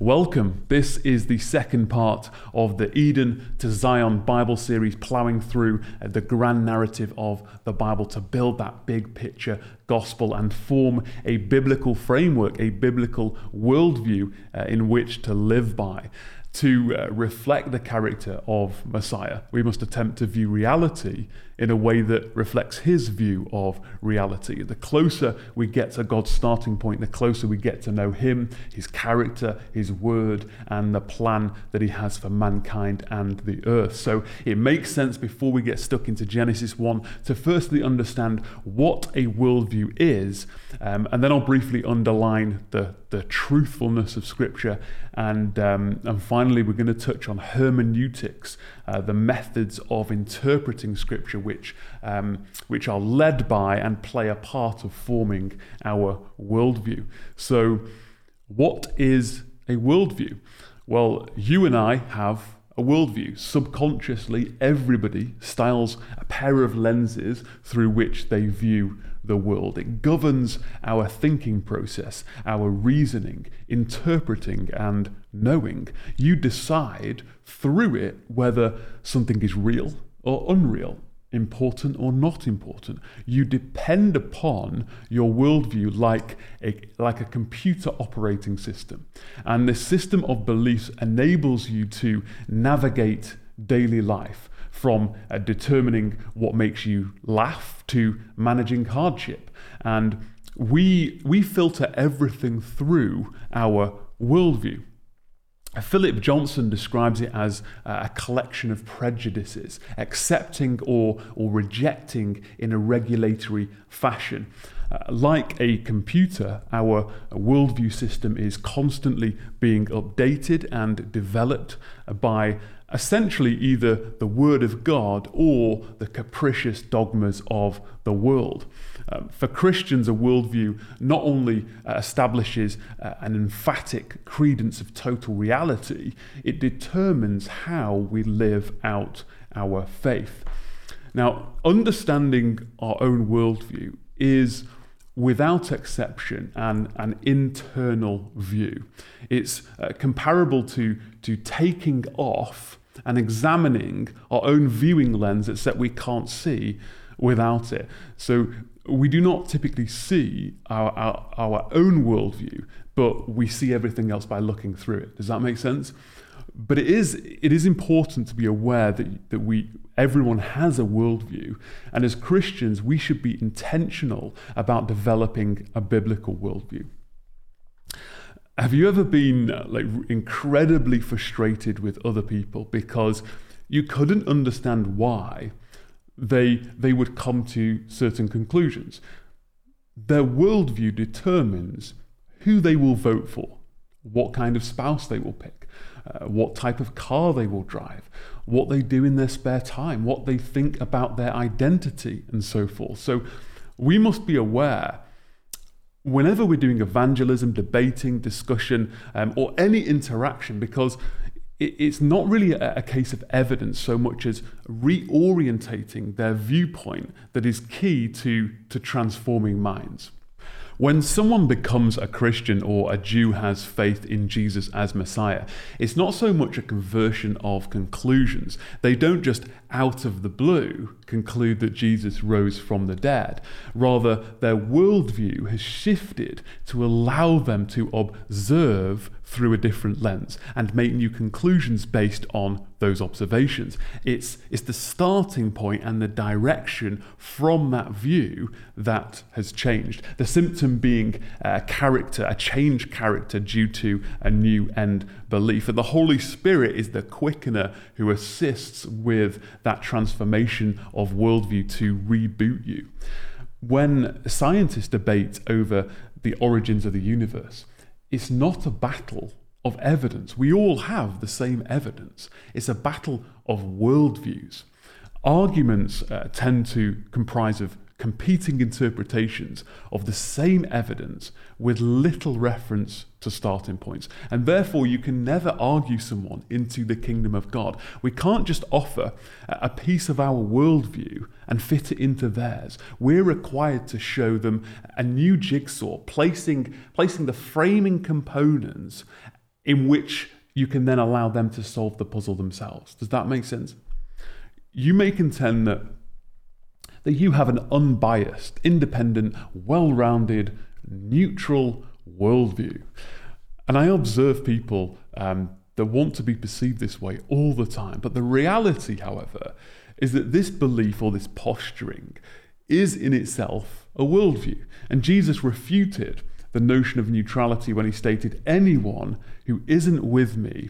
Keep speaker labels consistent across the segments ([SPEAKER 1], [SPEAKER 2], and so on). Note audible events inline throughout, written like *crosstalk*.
[SPEAKER 1] Welcome. This is the second part of the Eden to Zion Bible series, ploughing through uh, the grand narrative of the Bible to build that big picture gospel and form a biblical framework, a biblical worldview uh, in which to live by to uh, reflect the character of Messiah. We must attempt to view reality in a way that reflects his view of reality. The closer we get to God's starting point, the closer we get to know him, his character, his word, and the plan that he has for mankind and the earth. So it makes sense before we get stuck into Genesis 1 to firstly understand what a worldview is, um, and then I'll briefly underline the, the truthfulness of Scripture, and, um, and finally, we're going to touch on hermeneutics, uh, the methods of interpreting Scripture which, um, which are led by and play a part of forming our worldview. So, what is a worldview? Well, you and I have a worldview. Subconsciously, everybody styles a pair of lenses through which they view the world. It governs our thinking process, our reasoning, interpreting, and knowing. You decide through it whether something is real or unreal important or not important. You depend upon your worldview like a, like a computer operating system. And this system of beliefs enables you to navigate daily life from uh, determining what makes you laugh to managing hardship. And we, we filter everything through our worldview. Philip Johnson describes it as a collection of prejudices, accepting or, or rejecting in a regulatory fashion. Uh, like a computer, our worldview system is constantly being updated and developed by essentially either the Word of God or the capricious dogmas of the world. Um, for Christians, a worldview not only uh, establishes uh, an emphatic credence of total reality, it determines how we live out our faith. Now, understanding our own worldview is without exception an, an internal view. It's uh, comparable to, to taking off and examining our own viewing lens, except we can't see without it. So we do not typically see our, our, our own worldview, but we see everything else by looking through it. Does that make sense? But it is, it is important to be aware that, that we, everyone has a worldview. And as Christians, we should be intentional about developing a biblical worldview. Have you ever been uh, like incredibly frustrated with other people because you couldn't understand why they, they would come to certain conclusions. Their worldview determines who they will vote for, what kind of spouse they will pick, uh, what type of car they will drive, what they do in their spare time, what they think about their identity, and so forth. So we must be aware whenever we're doing evangelism, debating, discussion, um, or any interaction, because it's not really a, case of evidence so much as reorientating their viewpoint that is key to, to transforming minds. When someone becomes a Christian or a Jew has faith in Jesus as Messiah, it's not so much a conversion of conclusions. They don't just out of the blue conclude that Jesus rose from the dead. Rather, their worldview has shifted to allow them to observe through a different lens and make new conclusions based on those observations. It's, it's the starting point and the direction from that view that has changed. The symptom being a character, a changed character due to a new end belief. And the Holy Spirit is the quickener who assists with that transformation of worldview to reboot you. When scientists debate over the origins of the universe, it's not a battle of evidence. We all have the same evidence. It's a battle of worldviews. Arguments uh, tend to comprise of competing interpretations of the same evidence with little reference to starting points. And therefore, you can never argue someone into the kingdom of God. We can't just offer a piece of our worldview and fit it into theirs. We're required to show them a new jigsaw, placing, placing the framing components in which you can then allow them to solve the puzzle themselves. Does that make sense? You may contend that, that you have an unbiased, independent, well rounded, neutral worldview. And I observe people um, that want to be perceived this way all the time. But the reality, however, is that this belief or this posturing is in itself a worldview. And Jesus refuted the notion of neutrality when he stated, Anyone who isn't with me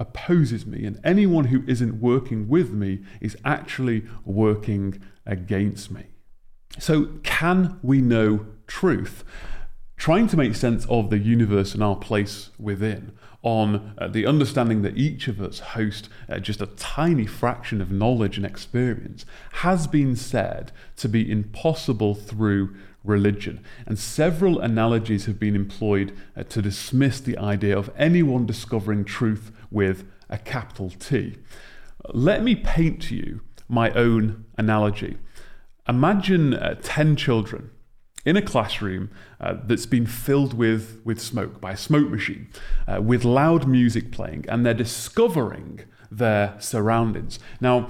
[SPEAKER 1] opposes me, and anyone who isn't working with me is actually working against me. So, can we know truth? Trying to make sense of the universe and our place within, on uh, the understanding that each of us host uh, just a tiny fraction of knowledge and experience, has been said to be impossible through religion. And several analogies have been employed uh, to dismiss the idea of anyone discovering truth with a capital T. Let me paint to you my own analogy. Imagine uh, 10 children in a classroom uh, that's been filled with, with smoke by a smoke machine, uh, with loud music playing, and they're discovering their surroundings. Now,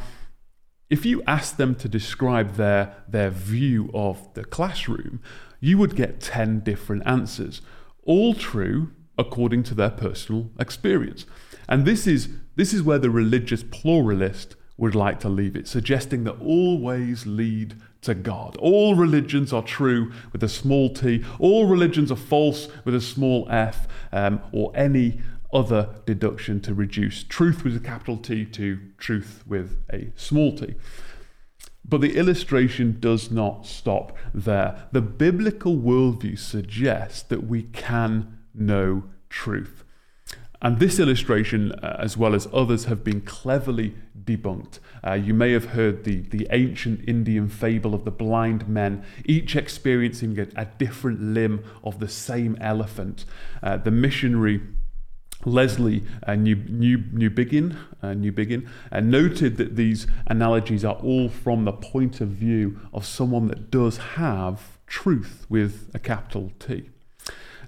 [SPEAKER 1] if you ask them to describe their, their view of the classroom, you would get 10 different answers, all true according to their personal experience. And this is, this is where the religious pluralist would like to leave it, suggesting that all ways lead to God. All religions are true with a small t, all religions are false with a small f, um, or any other deduction to reduce truth with a capital T to truth with a small t. But the illustration does not stop there. The biblical worldview suggests that we can know truth. And this illustration, uh, as well as others, have been cleverly debunked. Uh, you may have heard the, the ancient Indian fable of the blind men, each experiencing a, a different limb of the same elephant. Uh, the missionary Lesslie uh, New, New, Newbigin, uh, uh, noted that these analogies are all from the point of view of someone that does have truth with a capital T.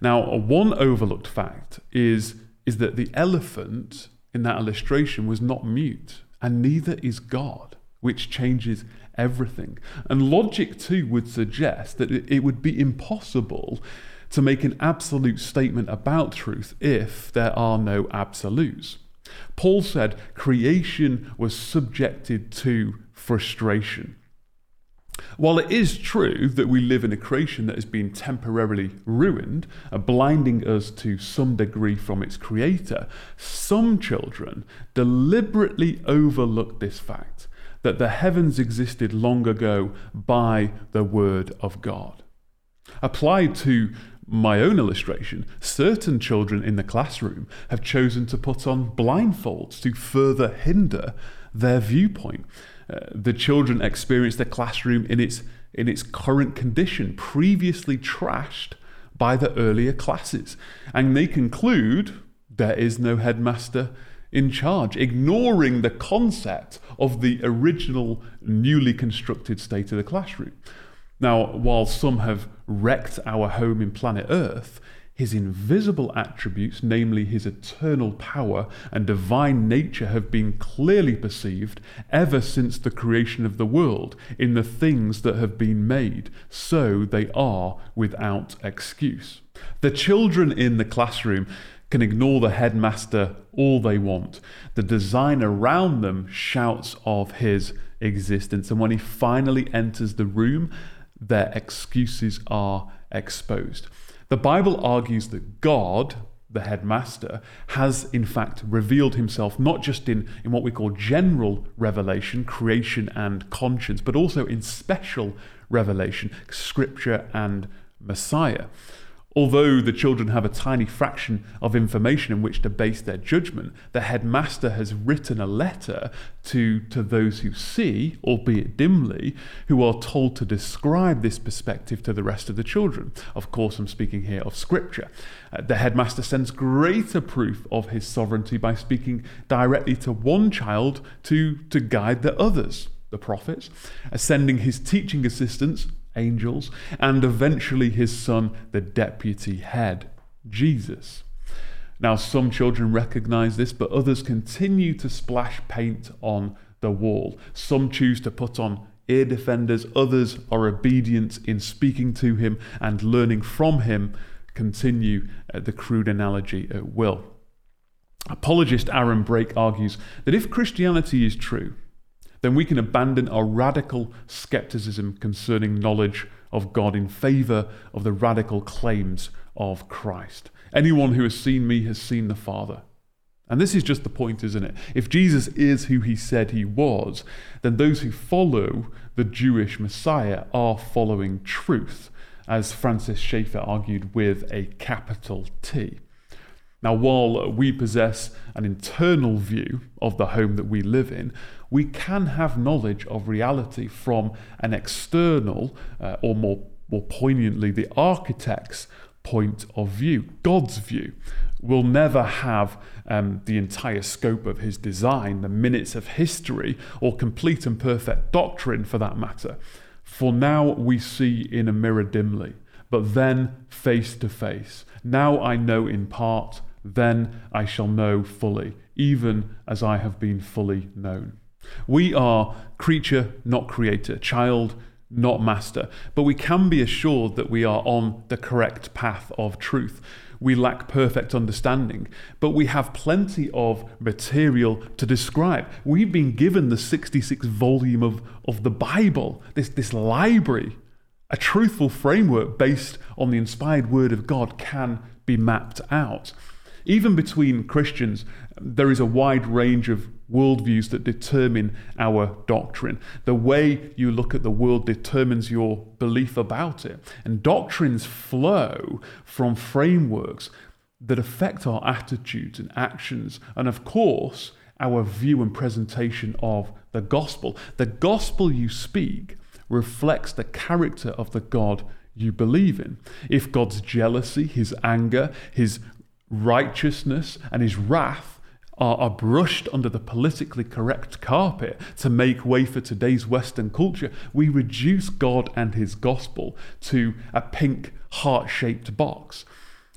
[SPEAKER 1] Now, one overlooked fact is, is that the elephant in that illustration was not mute, and neither is God, which changes everything. And logic too would suggest that it would be impossible to make an absolute statement about truth if there are no absolutes. Paul said creation was subjected to frustration. While it is true that we live in a creation that has been temporarily ruined, uh, blinding us to some degree from its creator, some children deliberately overlook this fact that the heavens existed long ago by the Word of God. Applied to my own illustration, certain children in the classroom have chosen to put on blindfolds to further hinder their viewpoint. Uh, the children experience the classroom in its, in its current condition, previously trashed by the earlier classes. And they conclude there is no headmaster in charge, ignoring the concept of the original newly constructed state of the classroom. Now, while some have wrecked our home in planet Earth, his invisible attributes, namely his eternal power and divine nature, have been clearly perceived ever since the creation of the world in the things that have been made, so they are without excuse. The children in the classroom can ignore the headmaster all they want. The design around them shouts of his existence, and when he finally enters the room, their excuses are exposed. The Bible argues that God, the headmaster, has in fact revealed himself not just in, in what we call general revelation, creation and conscience, but also in special revelation, scripture and Messiah. Although the children have a tiny fraction of information in which to base their judgment, the headmaster has written a letter to, to those who see, albeit dimly, who are told to describe this perspective to the rest of the children. Of course, I'm speaking here of Scripture. Uh, the headmaster sends greater proof of his sovereignty by speaking directly to one child to, to guide the others the prophets, sending his teaching assistants angels, and eventually his son, the deputy head, Jesus. Now, some children recognize this, but others continue to splash paint on the wall. Some choose to put on ear defenders, others are obedient in speaking to him and learning from him. Continue uh, the crude analogy at will. Apologist Aaron Brake argues that if Christianity is true, then we can abandon our radical skepticism concerning knowledge of God in favor of the radical claims of Christ. Anyone who has seen me has seen the Father. And this is just the point, isn't it? If Jesus is who he said he was, then those who follow the Jewish Messiah are following truth, as Francis Schaeffer argued with a capital T. Now, while we possess an internal view of the home that we live in, we can have knowledge of reality from an external, uh, or more, more poignantly, the architect's point of view, God's view. We'll never have um, the entire scope of his design, the minutes of history, or complete and perfect doctrine for that matter. For now we see in a mirror dimly, but then face to face. Now I know in part, then I shall know fully, even as I have been fully known. We are creature, not creator, child, not master, but we can be assured that we are on the correct path of truth. We lack perfect understanding, but we have plenty of material to describe. We've been given the 66 volume of, of the Bible, this, this library. A truthful framework based on the inspired word of God can be mapped out. Even between Christians, there is a wide range of worldviews that determine our doctrine. The way you look at the world determines your belief about it. And doctrines flow from frameworks that affect our attitudes and actions, and of course, our view and presentation of the gospel. The gospel you speak reflects the character of the God you believe in. If God's jealousy, his anger, his righteousness, and his wrath are, are brushed under the politically correct carpet to make way for today's Western culture, we reduce God and His gospel to a pink heart shaped box.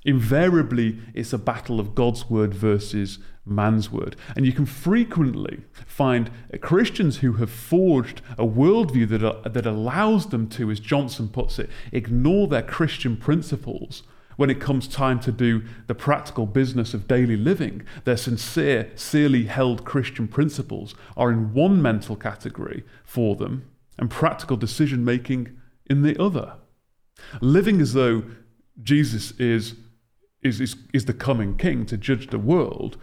[SPEAKER 1] Invariably, it's a battle of God's word versus man's word. And you can frequently find Christians who have forged a worldview that, that allows them to, as Johnson puts it, ignore their Christian principles when it comes time to do the practical business of daily living, their sincere, sincerely held Christian principles are in one mental category for them and practical decision making in the other. Living as though Jesus is, is, is, is the coming king to judge the world,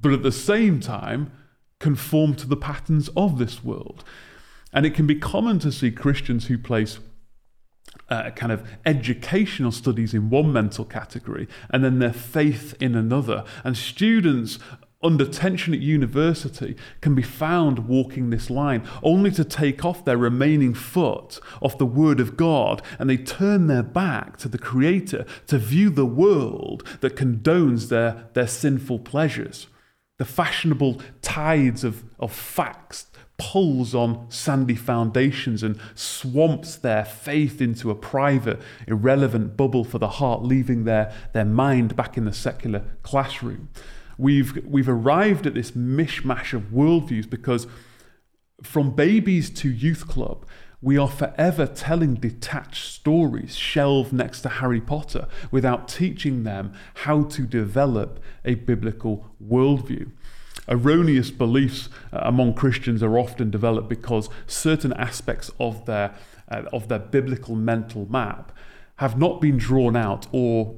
[SPEAKER 1] but at the same time conform to the patterns of this world. And it can be common to see Christians who place uh, kind of educational studies in one mental category and then their faith in another. And students under tension at university can be found walking this line only to take off their remaining foot off the Word of God and they turn their back to the Creator to view the world that condones their, their sinful pleasures. The fashionable tides of, of facts pulls on sandy foundations and swamps their faith into a private, irrelevant bubble for the heart, leaving their, their mind back in the secular classroom. We've, we've arrived at this mishmash of worldviews because from babies to youth club, we are forever telling detached stories shelved next to Harry Potter without teaching them how to develop a biblical worldview. Erroneous beliefs uh, among Christians are often developed because certain aspects of their, uh, of their biblical mental map have not been drawn out or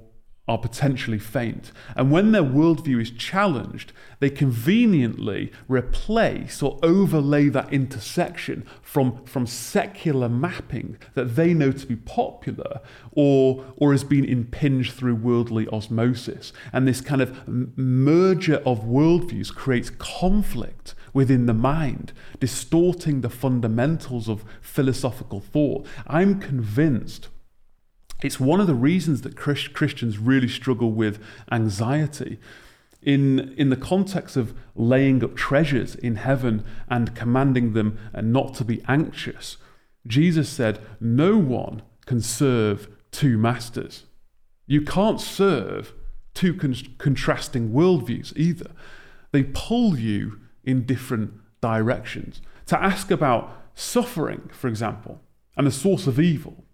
[SPEAKER 1] are potentially faint. And when their worldview is challenged, they conveniently replace or overlay that intersection from, from secular mapping that they know to be popular or, or has been impinged through worldly osmosis. And this kind of merger of worldviews creates conflict within the mind, distorting the fundamentals of philosophical thought. I'm convinced it's one of the reasons that Christians really struggle with anxiety. In, in the context of laying up treasures in heaven and commanding them uh, not to be anxious, Jesus said, No one can serve two masters. You can't serve two con- contrasting worldviews either. They pull you in different directions. To ask about suffering, for example, and the source of evil,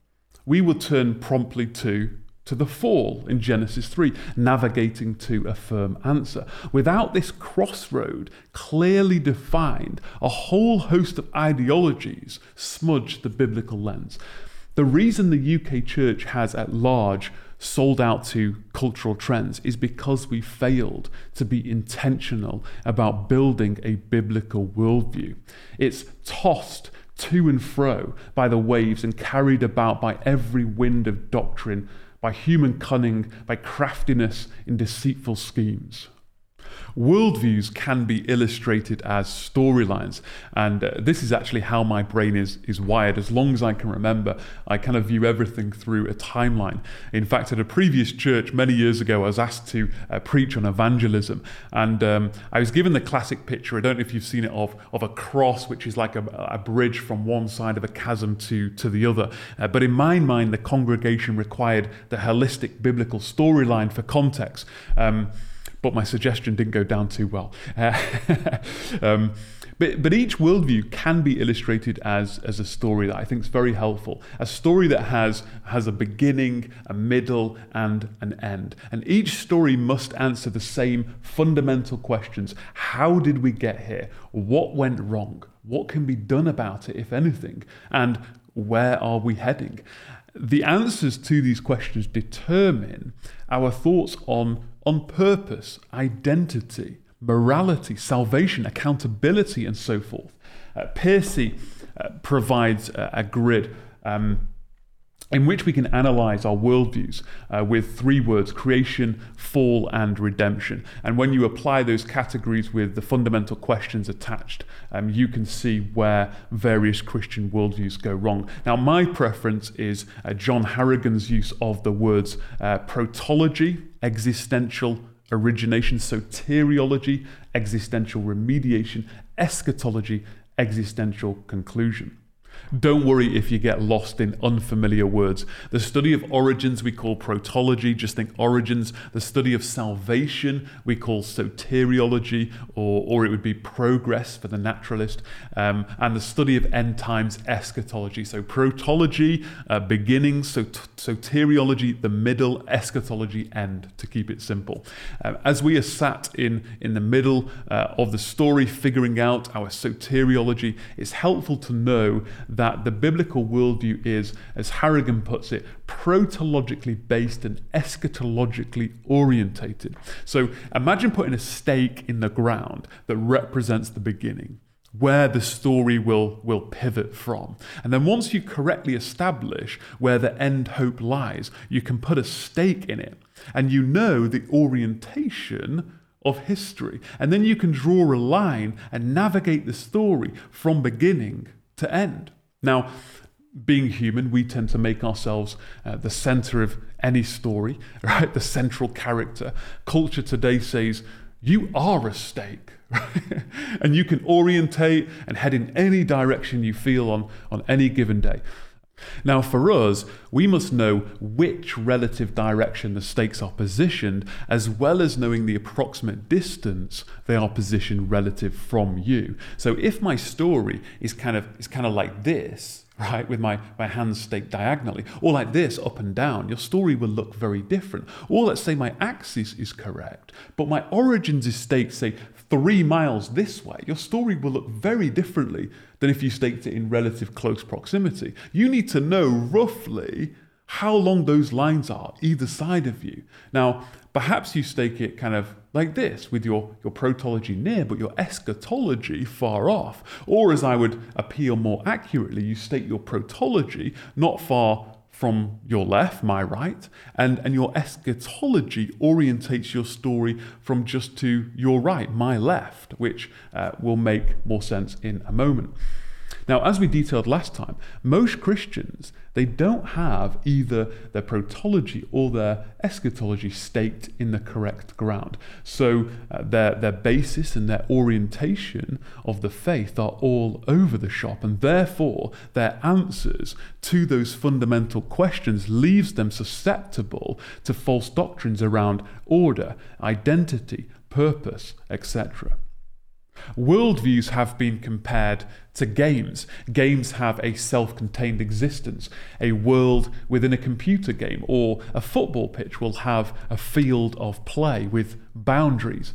[SPEAKER 1] we would turn promptly to to the fall in Genesis 3, navigating to a firm answer. Without this crossroad clearly defined, a whole host of ideologies smudge the biblical lens. The reason the UK church has at large sold out to cultural trends is because we failed to be intentional about building a biblical worldview. It's tossed to and fro by the waves and carried about by every wind of doctrine, by human cunning, by craftiness in deceitful schemes worldviews can be illustrated as storylines. And uh, this is actually how my brain is, is wired. As long as I can remember, I kind of view everything through a timeline. In fact, at a previous church many years ago, I was asked to uh, preach on evangelism. And um, I was given the classic picture, I don't know if you've seen it, of, of a cross, which is like a, a bridge from one side of a chasm to, to the other. Uh, but in my mind, the congregation required the holistic biblical storyline for context. Um, but my suggestion didn't go down too well. *laughs* Uh, *laughs* um, but, but each worldview can be illustrated as, as a story that I think is very helpful. A story that has, has a beginning, a middle, and an end. And each story must answer the same fundamental questions How did we get here? What went wrong? What can be done about it, if anything? And where are we heading? The answers to these questions determine our thoughts on on purpose, identity, morality, salvation, accountability, and so forth. Uh, Pearcey uh, provides a, a grid um, in which we can analyze our worldviews uh, with three words creation, fall, and redemption. And when you apply those categories with the fundamental questions attached, um, you can see where various Christian worldviews go wrong. Now, my preference is uh, John Harrigan's use of the words uh, protology, existential origination, soteriology, existential remediation, eschatology, existential conclusion. Don't worry if you get lost in unfamiliar words. The study of origins we call protology, just think origins. The study of salvation we call soteriology, or, or it would be progress for the naturalist. Um, and the study of end times eschatology. So protology, uh, beginning, so soteriology, the middle, eschatology, end, to keep it simple. Um, as we are sat in, in the middle uh, of the story, figuring out our soteriology, it's helpful to know that the biblical worldview is, as Harrigan puts it, protologically based and eschatologically orientated. So imagine putting a stake in the ground that represents the beginning where the story will, will pivot from. And then once you correctly establish where the end hope lies, you can put a stake in it. And you know the orientation of history. And then you can draw a line and navigate the story from beginning to end. Now, being human, we tend to make ourselves uh, the center of any story, *laughs* right? The central character. Culture today says, you are a stake, *laughs* right? and you can orientate and head in any direction you feel on, on any given day. Now, for us, we must know which relative direction the stakes are positioned, as well as knowing the approximate distance they are positioned relative from you. So, if my story is kind of is kind of like this, right, with my, my hands staked diagonally, or like this, up and down, your story will look very different. Or let's say my axis is correct, but my origins is staked, say, three miles this way, your story will look very differently than if you staked it in relative close proximity. You need to know roughly how long those lines are either side of you. Now, perhaps you stake it kind of like this with your, your protology near but your eschatology far off. Or as I would appeal more accurately, you stake your protology not far from your left, my right, and, and your eschatology orientates your story from just to your right, my left, which uh, will make more sense in a moment. Now, as we detailed last time, most Christians they don't have either their protology or their eschatology staked in the correct ground. So uh, their their basis and their orientation of the faith are all over the shop, and therefore their answers to those fundamental questions leaves them susceptible to false doctrines around order, identity, purpose, etc. Worldviews have been compared to games. Games have a self contained existence. A world within a computer game or a football pitch will have a field of play with boundaries.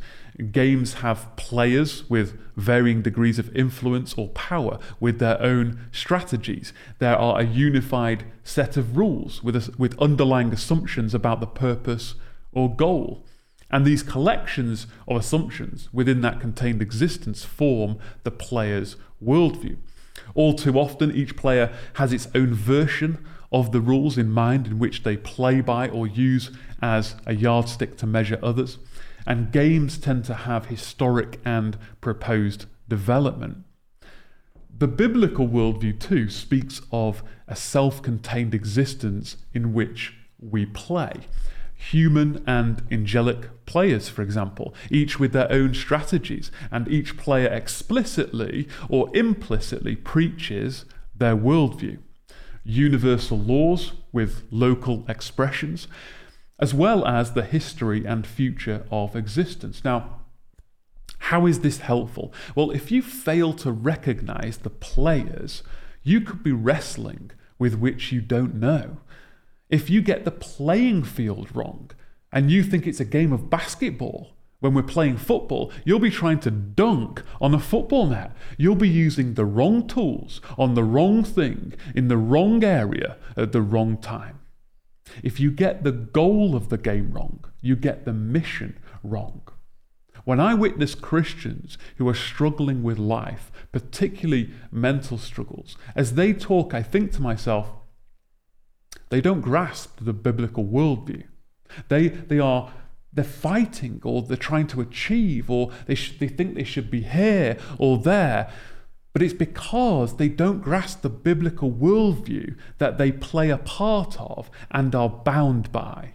[SPEAKER 1] Games have players with varying degrees of influence or power with their own strategies. There are a unified set of rules with, with underlying assumptions about the purpose or goal. And these collections of assumptions within that contained existence form the player's worldview. All too often, each player has its own version of the rules in mind in which they play by or use as a yardstick to measure others. And games tend to have historic and proposed development. The biblical worldview, too, speaks of a self contained existence in which we play human and angelic players, for example, each with their own strategies, and each player explicitly or implicitly preaches their worldview. Universal laws with local expressions, as well as the history and future of existence. Now, how is this helpful? Well, if you fail to recognize the players, you could be wrestling with which you don't know. If you get the playing field wrong and you think it's a game of basketball, when we're playing football, you'll be trying to dunk on a football net. You'll be using the wrong tools on the wrong thing in the wrong area at the wrong time. If you get the goal of the game wrong, you get the mission wrong. When I witness Christians who are struggling with life, particularly mental struggles, as they talk, I think to myself, they don't grasp the biblical worldview. They, they are they're fighting or they're trying to achieve or they, sh- they think they should be here or there. But it's because they don't grasp the biblical worldview that they play a part of and are bound by.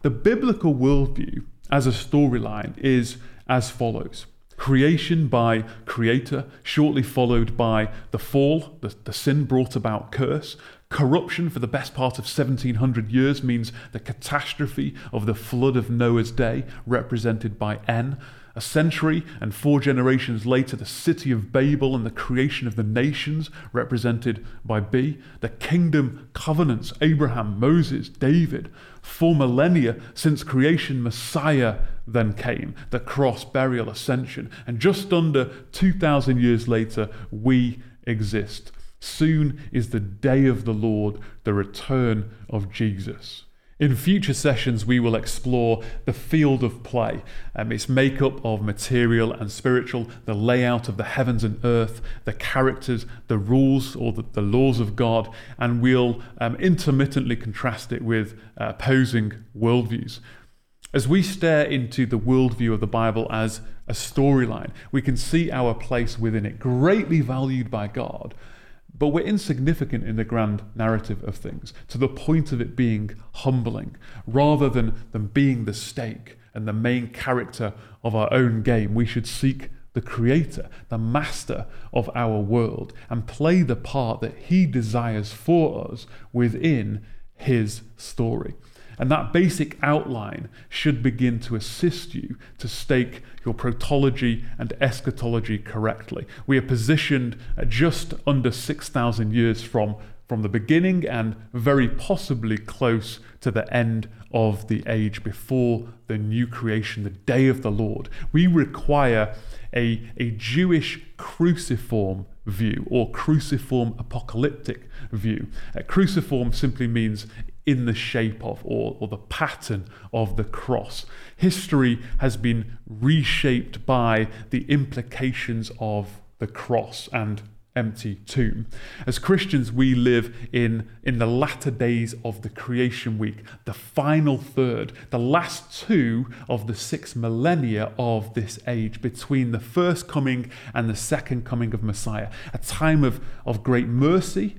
[SPEAKER 1] The biblical worldview as a storyline is as follows creation by creator, shortly followed by the fall, the, the sin brought about curse, Corruption for the best part of 1700 years means the catastrophe of the flood of Noah's day, represented by N. A century and four generations later, the city of Babel and the creation of the nations, represented by B. The kingdom covenants, Abraham, Moses, David. Four millennia since creation, Messiah then came, the cross, burial, ascension. And just under 2,000 years later, we exist. Soon is the day of the Lord, the return of Jesus. In future sessions, we will explore the field of play, um, its makeup of material and spiritual, the layout of the heavens and earth, the characters, the rules or the, the laws of God, and we'll um, intermittently contrast it with uh, opposing worldviews. As we stare into the worldview of the Bible as a storyline, we can see our place within it, greatly valued by God but we're insignificant in the grand narrative of things, to the point of it being humbling, rather than, than being the stake and the main character of our own game. We should seek the creator, the master of our world, and play the part that he desires for us within his story. And that basic outline should begin to assist you to stake your protology and eschatology correctly. We are positioned just under 6,000 years from, from the beginning and very possibly close to the end of the age before the new creation, the day of the Lord. We require a, a Jewish cruciform view or cruciform apocalyptic view. Uh, cruciform simply means in the shape of or, or the pattern of the cross. History has been reshaped by the implications of the cross and empty tomb. As Christians, we live in, in the latter days of the creation week, the final third, the last two of the six millennia of this age, between the first coming and the second coming of Messiah, a time of, of great mercy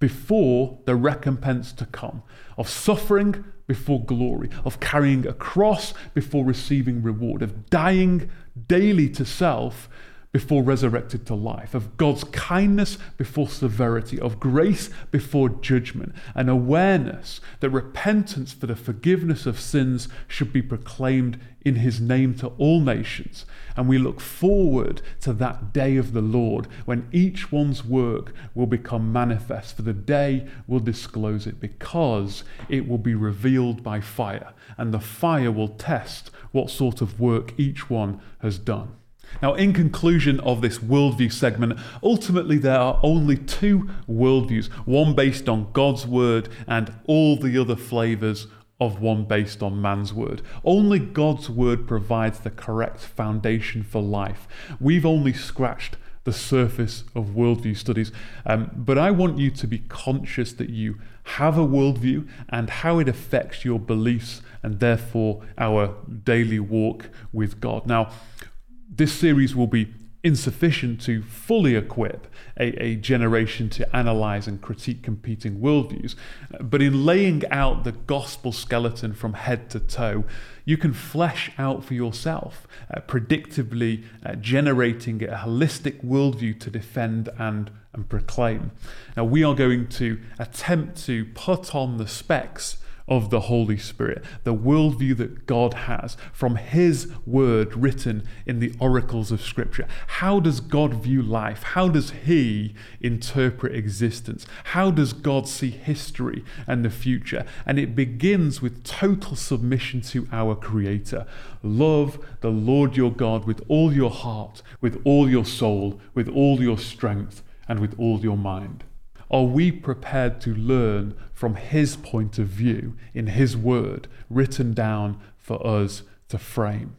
[SPEAKER 1] before the recompense to come, of suffering before glory, of carrying a cross before receiving reward, of dying daily to self before resurrected to life, of God's kindness before severity, of grace before judgment, an awareness that repentance for the forgiveness of sins should be proclaimed in His name to all nations. And we look forward to that day of the Lord when each one's work will become manifest, for the day will disclose it because it will be revealed by fire, and the fire will test what sort of work each one has done. Now, in conclusion of this worldview segment, ultimately there are only two worldviews one based on God's word and all the other flavours of one based on man's word. Only God's word provides the correct foundation for life. We've only scratched the surface of worldview studies, um, but I want you to be conscious that you have a worldview and how it affects your beliefs and therefore our daily walk with God. Now, this series will be insufficient to fully equip a, a, generation to analyze and critique competing worldviews. But in laying out the gospel skeleton from head to toe, you can flesh out for yourself, uh, predictably uh, generating a holistic worldview to defend and, and proclaim. Now, we are going to attempt to put on the specs of the Holy Spirit, the worldview that God has from His word written in the oracles of Scripture. How does God view life? How does He interpret existence? How does God see history and the future? And it begins with total submission to our Creator. Love the Lord your God with all your heart, with all your soul, with all your strength, and with all your mind. Are we prepared to learn from His point of view in His word written down for us to frame?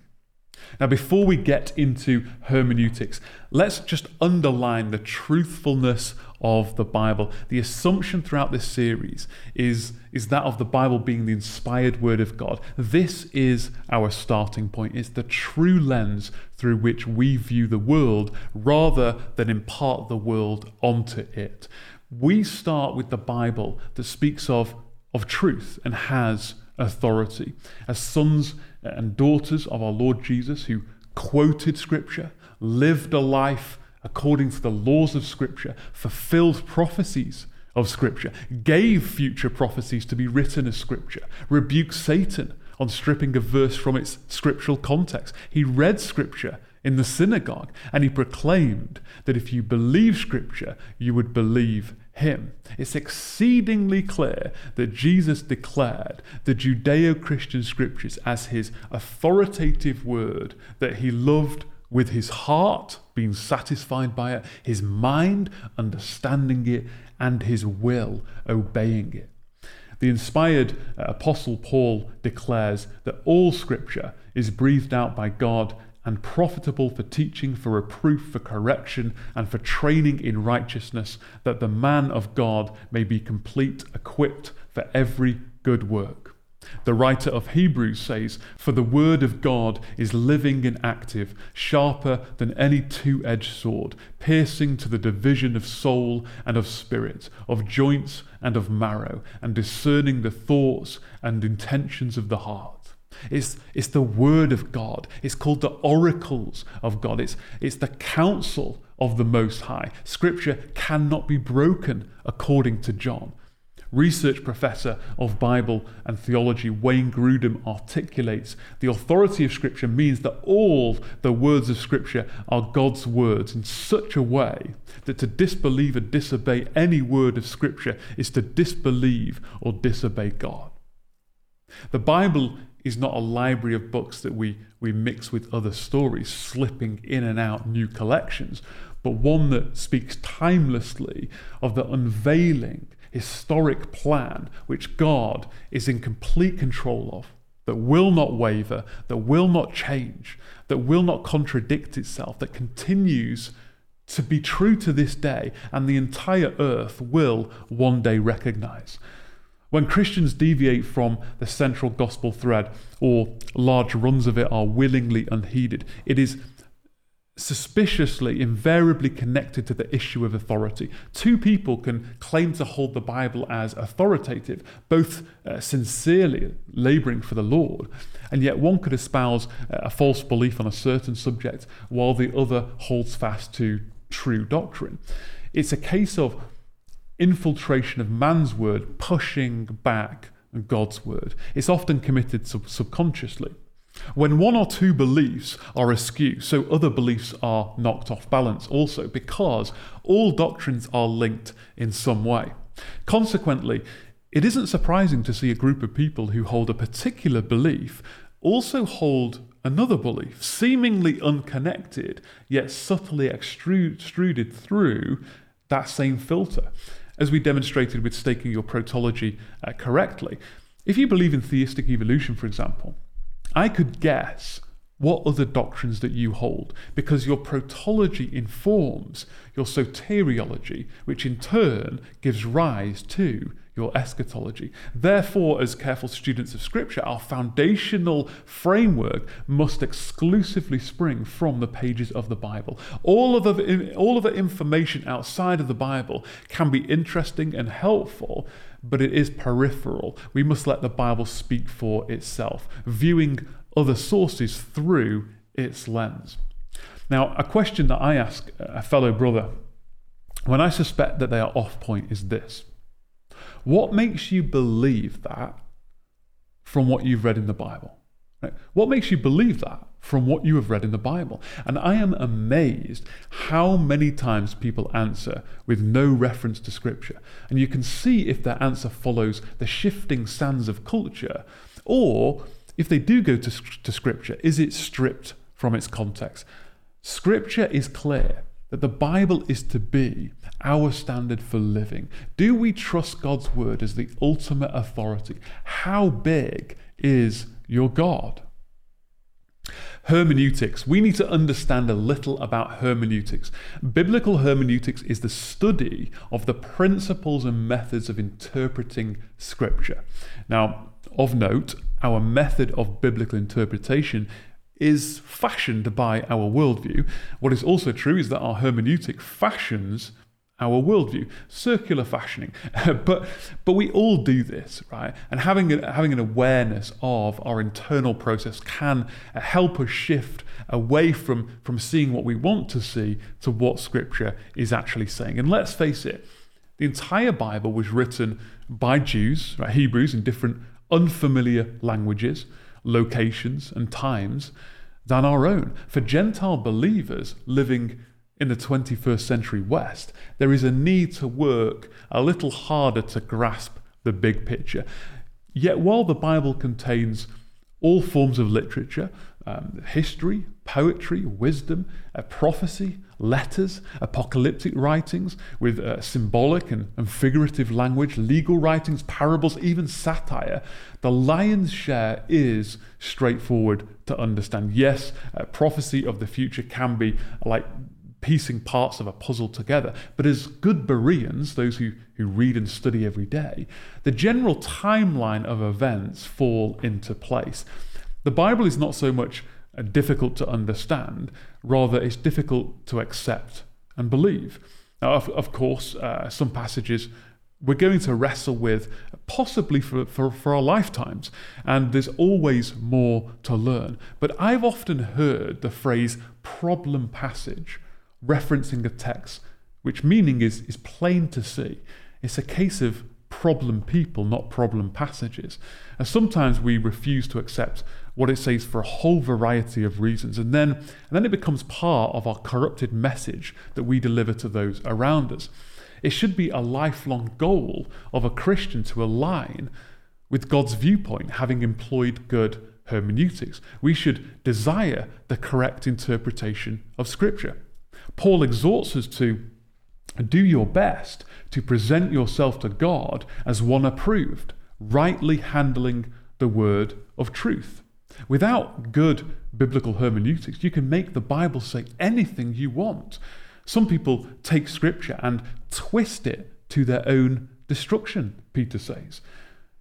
[SPEAKER 1] Now, before we get into hermeneutics, let's just underline the truthfulness of the Bible. The assumption throughout this series is, is that of the Bible being the inspired word of God. This is our starting point. It's the true lens through which we view the world rather than impart the world onto it we start with the Bible that speaks of, of truth and has authority. As sons and daughters of our Lord Jesus, who quoted Scripture, lived a life according to the laws of Scripture, fulfilled prophecies of Scripture, gave future prophecies to be written as Scripture, rebuked Satan on stripping a verse from its scriptural context. He read Scripture in the synagogue and he proclaimed that if you believe Scripture, you would believe him. It's exceedingly clear that Jesus declared the Judeo Christian scriptures as his authoritative word that he loved with his heart, being satisfied by it, his mind, understanding it, and his will, obeying it. The inspired uh, Apostle Paul declares that all scripture is breathed out by God and profitable for teaching, for reproof, for correction, and for training in righteousness, that the man of God may be complete, equipped for every good work. The writer of Hebrews says, For the word of God is living and active, sharper than any two edged sword, piercing to the division of soul and of spirit, of joints and of marrow, and discerning the thoughts and intentions of the heart. It's, it's the Word of God. It's called the oracles of God. It's, it's the counsel of the Most High. Scripture cannot be broken, according to John. Research professor of Bible and theology Wayne Grudem articulates the authority of Scripture means that all the words of Scripture are God's words in such a way that to disbelieve or disobey any word of Scripture is to disbelieve or disobey God. The Bible is not a library of books that we, we mix with other stories, slipping in and out new collections, but one that speaks timelessly of the unveiling historic plan which God is in complete control of, that will not waver, that will not change, that will not contradict itself, that continues to be true to this day, and the entire earth will one day recognize. When Christians deviate from the central gospel thread, or large runs of it are willingly unheeded, it is suspiciously, invariably connected to the issue of authority. Two people can claim to hold the Bible as authoritative, both uh, sincerely laboring for the Lord, and yet one could espouse uh, a false belief on a certain subject while the other holds fast to true doctrine. It's a case of infiltration of man's word pushing back God's word. It's often committed sub- subconsciously. When one or two beliefs are askew, so other beliefs are knocked off balance also, because all doctrines are linked in some way. Consequently, it isn't surprising to see a group of people who hold a particular belief also hold another belief, seemingly unconnected, yet subtly extruded through that same filter. As we demonstrated with staking your protology uh, correctly, if you believe in theistic evolution, for example, I could guess what other doctrines that you hold because your protology informs your soteriology, which in turn gives rise to your eschatology. Therefore, as careful students of Scripture, our foundational framework must exclusively spring from the pages of the Bible. All of the, all of the information outside of the Bible can be interesting and helpful, but it is peripheral. We must let the Bible speak for itself, viewing other sources through its lens. Now, a question that I ask a fellow brother when I suspect that they are off point is this What makes you believe that from what you've read in the Bible? Right? What makes you believe that from what you have read in the Bible? And I am amazed how many times people answer with no reference to Scripture. And you can see if their answer follows the shifting sands of culture, or if they do go to, to Scripture, is it stripped from its context? Scripture is clear that the Bible is to be our standard for living. Do we trust God's word as the ultimate authority? How big is your God? Hermeneutics. We need to understand a little about hermeneutics. Biblical hermeneutics is the study of the principles and methods of interpreting Scripture. Now, of note, our method of biblical interpretation is fashioned by our worldview. What is also true is that our hermeneutic fashions our worldview, circular fashioning. *laughs* but but we all do this, right? And having a, having an awareness of our internal process can uh, help us shift away from from seeing what we want to see to what Scripture is actually saying. And let's face it, the entire Bible was written by Jews, right, Hebrews, in different unfamiliar languages, locations, and times than our own. For Gentile believers living in the 21st century West, there is a need to work a little harder to grasp the big picture. Yet, while the Bible contains all forms of literature, um, history, poetry, wisdom, uh, prophecy, letters, apocalyptic writings with uh, symbolic and, and figurative language, legal writings, parables, even satire, the lion's share is straightforward to understand. Yes, uh, prophecy of the future can be like piecing parts of a puzzle together. But as good Bereans, those who, who read and study every day, the general timeline of events fall into place. The Bible is not so much difficult to understand, rather, it's difficult to accept and believe. Now, of, of course, uh, some passages we're going to wrestle with possibly for, for, for our lifetimes, and there's always more to learn. But I've often heard the phrase problem passage referencing a text which meaning is, is plain to see. It's a case of problem people, not problem passages. And sometimes we refuse to accept what it says for a whole variety of reasons. And then, and then it becomes part of our corrupted message that we deliver to those around us. It should be a lifelong goal of a Christian to align with God's viewpoint, having employed good hermeneutics. We should desire the correct interpretation of Scripture. Paul exhorts us to do your best to present yourself to God as one approved, rightly handling the word of truth. Without good biblical hermeneutics, you can make the Bible say anything you want. Some people take scripture and twist it to their own destruction, Peter says.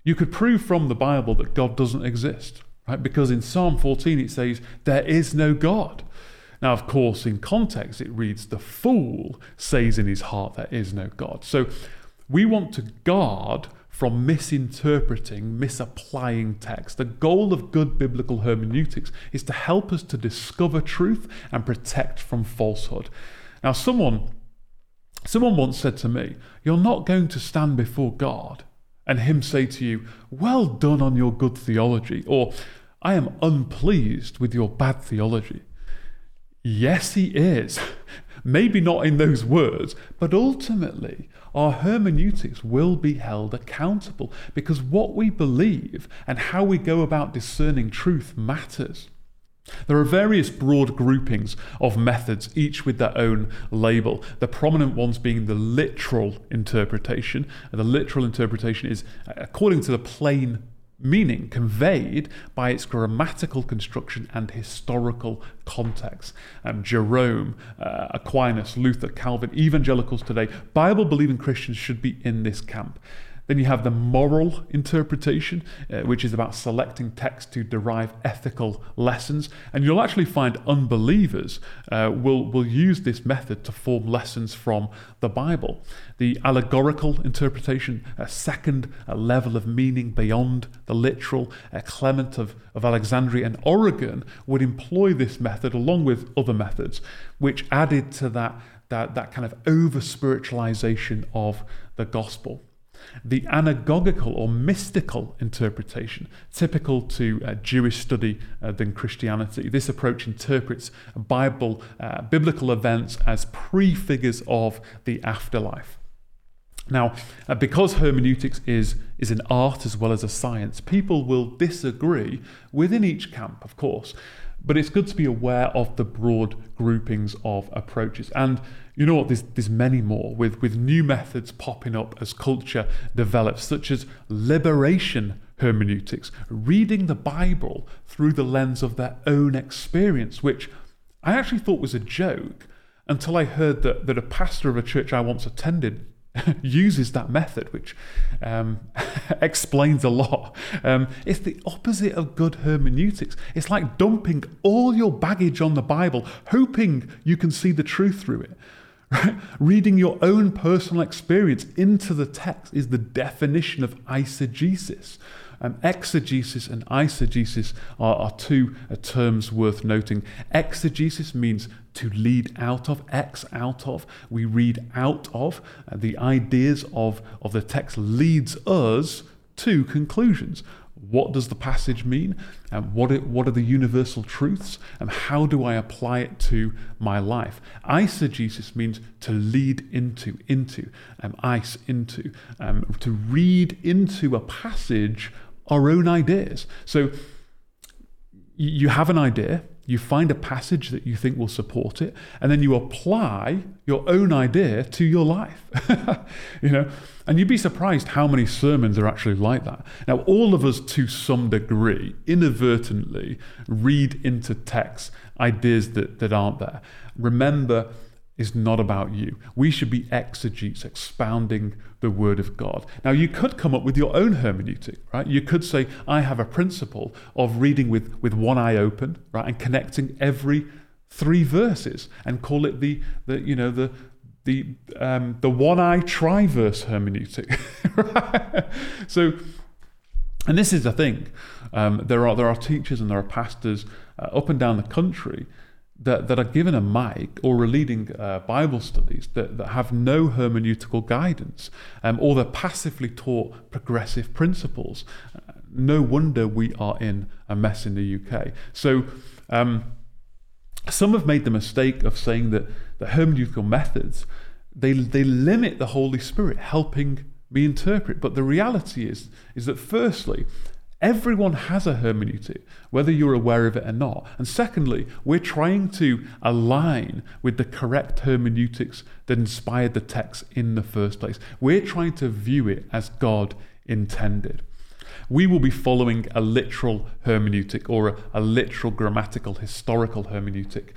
[SPEAKER 1] You could prove from the Bible that God doesn't exist, right? Because in Psalm 14 it says, There is no God. Now, of course, in context, it reads, The fool says in his heart, There is no God. So we want to guard from misinterpreting, misapplying text. The goal of good biblical hermeneutics is to help us to discover truth and protect from falsehood. Now, someone, someone once said to me, You're not going to stand before God and Him say to you, Well done on your good theology, or I am unpleased with your bad theology. Yes, He is. Maybe not in those words, but ultimately, our hermeneutics will be held accountable because what we believe and how we go about discerning truth matters. There are various broad groupings of methods, each with their own label. The prominent ones being the literal interpretation. The literal interpretation is according to the plain meaning conveyed by its grammatical construction and historical context. And Jerome, uh, Aquinas, Luther, Calvin, evangelicals today, Bible believing Christians should be in this camp. Then you have the moral interpretation, uh, which is about selecting text to derive ethical lessons. And you'll actually find unbelievers uh, will, will use this method to form lessons from the Bible. The allegorical interpretation, a second a level of meaning beyond the literal, uh, Clement of, of Alexandria and Origen would employ this method along with other methods, which added to that, that, that kind of over spiritualization of the gospel the anagogical or mystical interpretation, typical to uh, Jewish study uh, than Christianity. This approach interprets Bible, uh, biblical events as prefigures of the afterlife. Now, uh, because hermeneutics is, is an art as well as a science, people will disagree within each camp, of course. But it's good to be aware of the broad groupings of approaches. And you know what? There's, there's many more with, with new methods popping up as culture develops, such as liberation hermeneutics, reading the Bible through the lens of their own experience, which I actually thought was a joke until I heard that, that a pastor of a church I once attended *laughs* uses that method, which um, *laughs* explains a lot. Um, it's the opposite of good hermeneutics. It's like dumping all your baggage on the Bible, hoping you can see the truth through it. *laughs* Reading your own personal experience into the text is the definition of eisegesis. Um, exegesis and eisegesis are, are two uh, terms worth noting. Exegesis means to lead out of, ex out of. We read out of. Uh, the ideas of, of the text leads us to conclusions. What does the passage mean? And what, it, what are the universal truths? And how do I apply it to my life? Eisegesis means to lead into, into, um, eis into, um, to read into a passage our own ideas. So you have an idea, you find a passage that you think will support it, and then you apply your own idea to your life. *laughs* you know, and you'd be surprised how many sermons are actually like that. Now, all of us, to some degree, inadvertently read into text ideas that, that aren't there. Remember, is not about you. We should be exegetes, expounding the Word of God. Now, you could come up with your own hermeneutic, right? You could say, I have a principle of reading with, with one eye open, right, and connecting every three verses, and call it the, the you know, the, the, um, the one eye triverse hermeneutic. *laughs* right? so, and this is the thing. Um, there are there are teachers and there are pastors uh, up and down the country that, that are given a mic or are leading uh, Bible studies that, that have no hermeneutical guidance, um, or they're passively taught progressive principles. Uh, no wonder we are in a mess in the UK. So, um, some have made the mistake of saying that the hermeneutical methods they, they limit the Holy Spirit helping me interpret. But the reality is, is that firstly, Everyone has a hermeneutic, whether you're aware of it or not. And secondly, we're trying to align with the correct hermeneutics that inspired the text in the first place. We're trying to view it as God intended. We will be following a literal hermeneutic or a, a literal grammatical historical hermeneutic.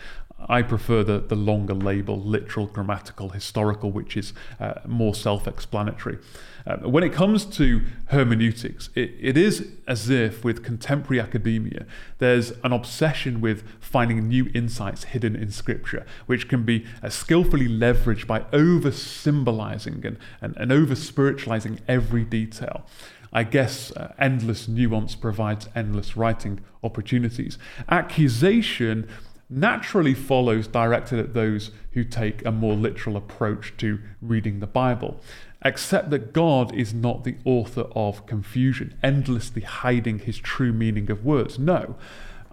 [SPEAKER 1] I prefer the, the longer label, literal, grammatical, historical, which is uh, more self explanatory. Uh, when it comes to hermeneutics, it, it is as if with contemporary academia, there's an obsession with finding new insights hidden in Scripture, which can be uh, skillfully leveraged by over symbolizing and, and, and over spiritualizing every detail. I guess uh, endless nuance provides endless writing opportunities. Accusation naturally follows directed at those who take a more literal approach to reading the Bible. Except that God is not the author of confusion, endlessly hiding his true meaning of words. No.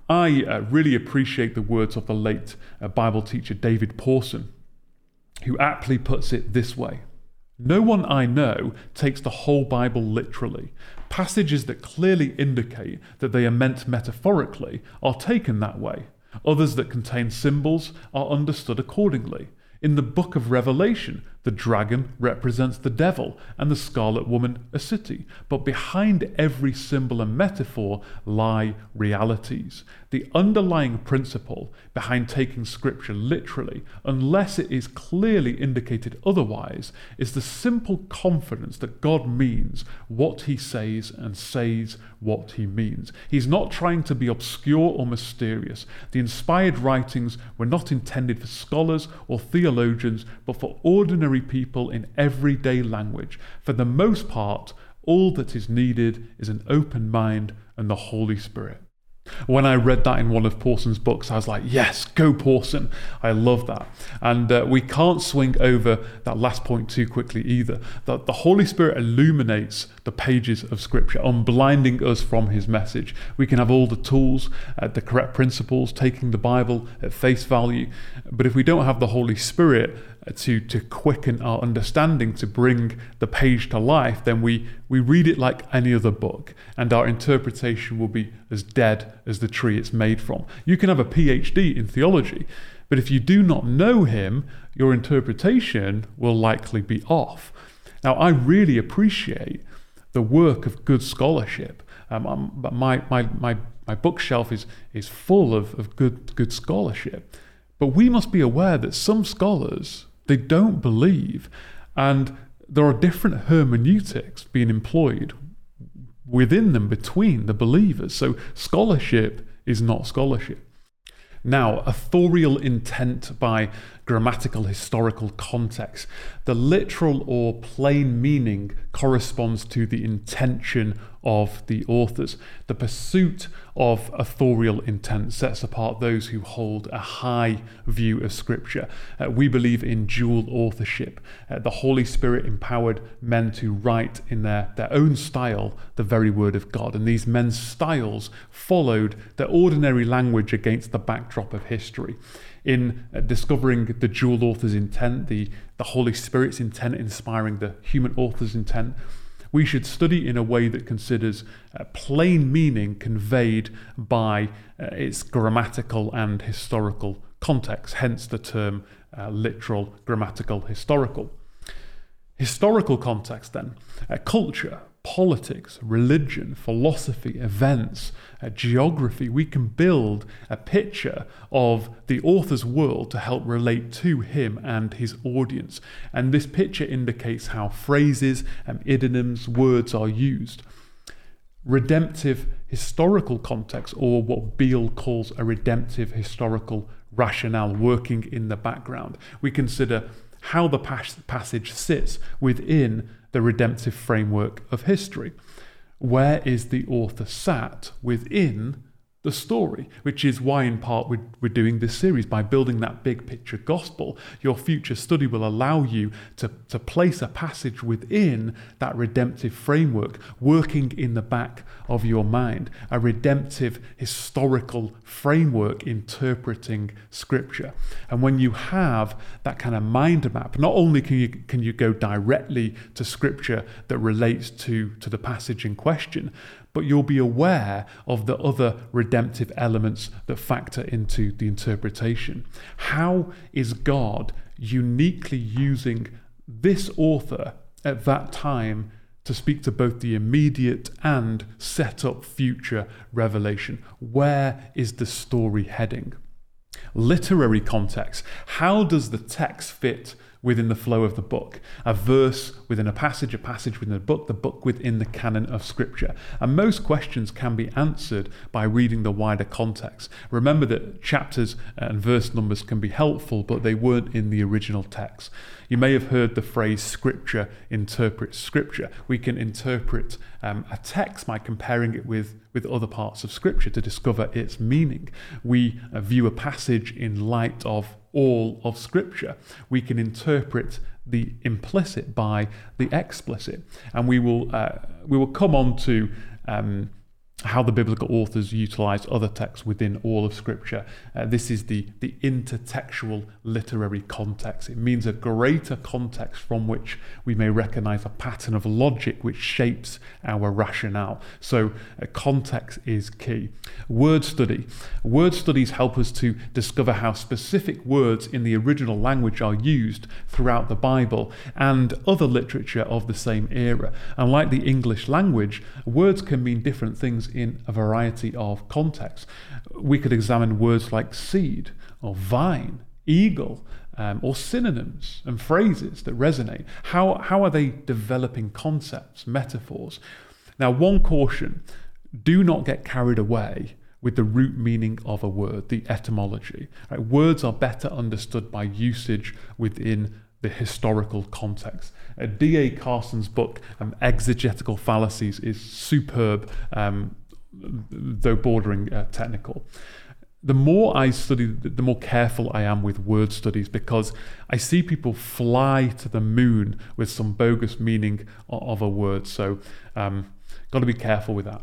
[SPEAKER 1] I uh, really appreciate the words of the late uh, Bible teacher David Pawson, who aptly puts it this way No one I know takes the whole Bible literally. Passages that clearly indicate that they are meant metaphorically are taken that way. Others that contain symbols are understood accordingly. In the book of Revelation, the dragon represents the devil and the scarlet woman a city. But behind every symbol and metaphor lie realities. The underlying principle behind taking scripture literally, unless it is clearly indicated otherwise, is the simple confidence that God means what he says and says what he means. He's not trying to be obscure or mysterious. The inspired writings were not intended for scholars or theologians, but for ordinary ordinary people in everyday language. For the most part, all that is needed is an open mind and the Holy Spirit. When I read that in one of Pawson's books, I was like, yes, go Pawson. I love that. And uh, we can't swing over that last point too quickly either. That the Holy Spirit illuminates the pages of Scripture, unblinding us from his message. We can have all the tools, uh, the correct principles, taking the Bible at face value. But if we don't have the Holy Spirit, to, to quicken our understanding, to bring the page to life, then we, we read it like any other book, and our interpretation will be as dead as the tree it's made from. You can have a PhD in theology, but if you do not know him, your interpretation will likely be off. Now, I really appreciate the work of good scholarship. Um, um but my, my, my, my bookshelf is, is full of, of good, good scholarship. But we must be aware that some scholars they don't believe. And there are different hermeneutics being employed within them between the believers. So scholarship is not scholarship. Now, authorial intent by grammatical historical context. The literal or plain meaning corresponds to the intention of the authors. The pursuit of authorial intent sets apart those who hold a high view of Scripture. Uh, we believe in dual authorship. Uh, the Holy Spirit empowered men to write in their, their own style the very Word of God, and these men's styles followed the ordinary language against the backdrop of history in uh, discovering the dual author's intent, the, the Holy Spirit's intent inspiring the human author's intent. We should study in a way that considers uh, plain meaning conveyed by uh, its grammatical and historical context, hence the term uh, literal, grammatical, historical. Historical context, then, uh, culture, politics, religion, philosophy, events, uh, geography, we can build a picture of the author's world to help relate to him and his audience. And this picture indicates how phrases and idioms, words are used. Redemptive historical context, or what Beale calls a redemptive historical rationale working in the background. We consider how the passage sits within the redemptive framework of history. Where is the author sat within the story, which is why, in part, we're, we're doing this series by building that big picture gospel. Your future study will allow you to, to place a passage within that redemptive framework, working in the back of your mind, a redemptive historical framework interpreting scripture. And when you have that kind of mind map, not only can you, can you go directly to scripture that relates to, to the passage in question, but you'll be aware of the other redemptive elements that factor into the interpretation. How is God uniquely using this author at that time to speak to both the immediate and set up future revelation? Where is the story heading? literary context. How does the text fit within the flow of the book. A verse within a passage, a passage within a book, the book within the canon of Scripture. And most questions can be answered by reading the wider context. Remember that chapters and verse numbers can be helpful, but they weren't in the original text. You may have heard the phrase Scripture interprets Scripture. We can interpret um, a text by comparing it with, with other parts of Scripture to discover its meaning. We uh, view a passage in light of all of Scripture. We can interpret the implicit by the explicit, and we will uh, we will come on to. Um, how the biblical authors utilize other texts within all of Scripture. Uh, this is the, the intertextual literary context. It means a greater context from which we may recognize a pattern of logic which shapes our rationale. So, uh, context is key. Word study. Word studies help us to discover how specific words in the original language are used throughout the Bible and other literature of the same era. And like the English language, words can mean different things in a variety of contexts. We could examine words like seed or vine, eagle, um, or synonyms and phrases that resonate. How, how are they developing concepts, metaphors? Now, one caution do not get carried away with the root meaning of a word, the etymology. Right? Words are better understood by usage within the historical context. Uh, D.A. Carson's book, um, Exegetical Fallacies, is superb um, though bordering uh, technical. The more I study, the more careful I am with word studies because I see people fly to the moon with some bogus meaning of a word. So, um, got to be careful with that.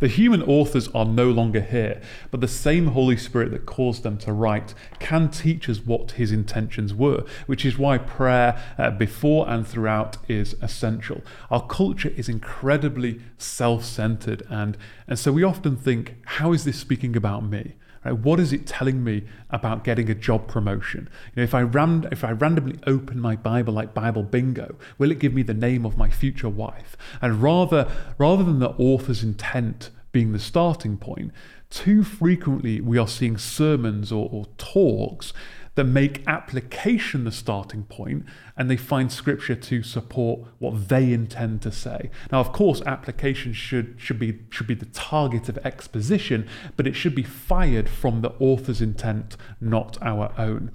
[SPEAKER 1] The human authors are no longer here, but the same Holy Spirit that caused them to write can teach us what his intentions were, which is why prayer uh, before and throughout is essential. Our culture is incredibly self centered, and, and so we often think, how is this speaking about me? Right? What is it telling me about getting a job promotion? You know, if I ran, if I randomly open my Bible like Bible Bingo, will it give me the name of my future wife? And rather, rather than the author's intent being the starting point, too frequently we are seeing sermons or, or talks that make application the starting point and they find scripture to support what they intend to say. Now, of course, application should, should, be, should be the target of exposition, but it should be fired from the author's intent, not our own.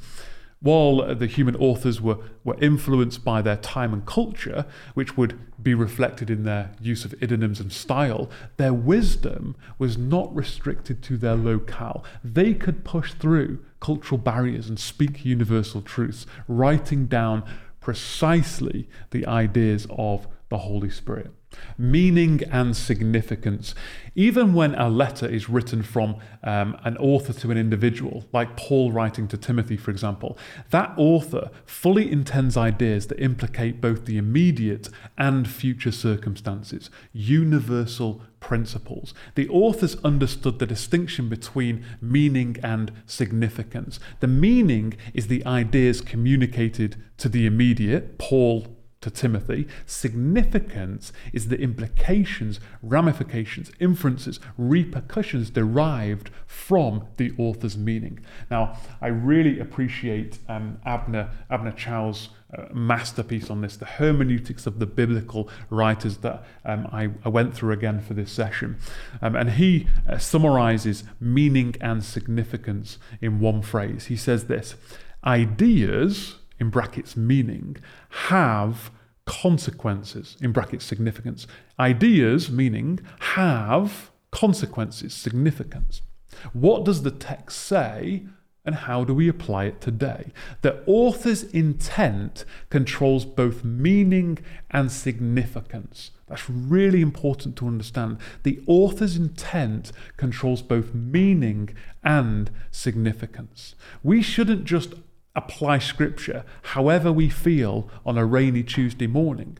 [SPEAKER 1] While the human authors were, were influenced by their time and culture, which would be reflected in their use of idioms and style, their wisdom was not restricted to their locale. They could push through cultural barriers and speak universal truths, writing down precisely the ideas of the Holy Spirit meaning and significance. Even when a letter is written from um, an author to an individual, like Paul writing to Timothy, for example, that author fully intends ideas that implicate both the immediate and future circumstances, universal principles. The authors understood the distinction between meaning and significance. The meaning is the ideas communicated to the immediate, Paul to Timothy. Significance is the implications, ramifications, inferences, repercussions derived from the author's meaning. Now, I really appreciate um, Abner, Abner Chou's uh, masterpiece on this, the hermeneutics of the biblical writers that um, I, I, went through again for this session. Um, and he uh, summarizes meaning and significance in one phrase. He says this ideas in brackets meaning, have consequences, in brackets significance. Ideas, meaning, have consequences, significance. What does the text say and how do we apply it today? The author's intent controls both meaning and significance. That's really important to understand. The author's intent controls both meaning and significance. We shouldn't just apply scripture however we feel on a rainy Tuesday morning.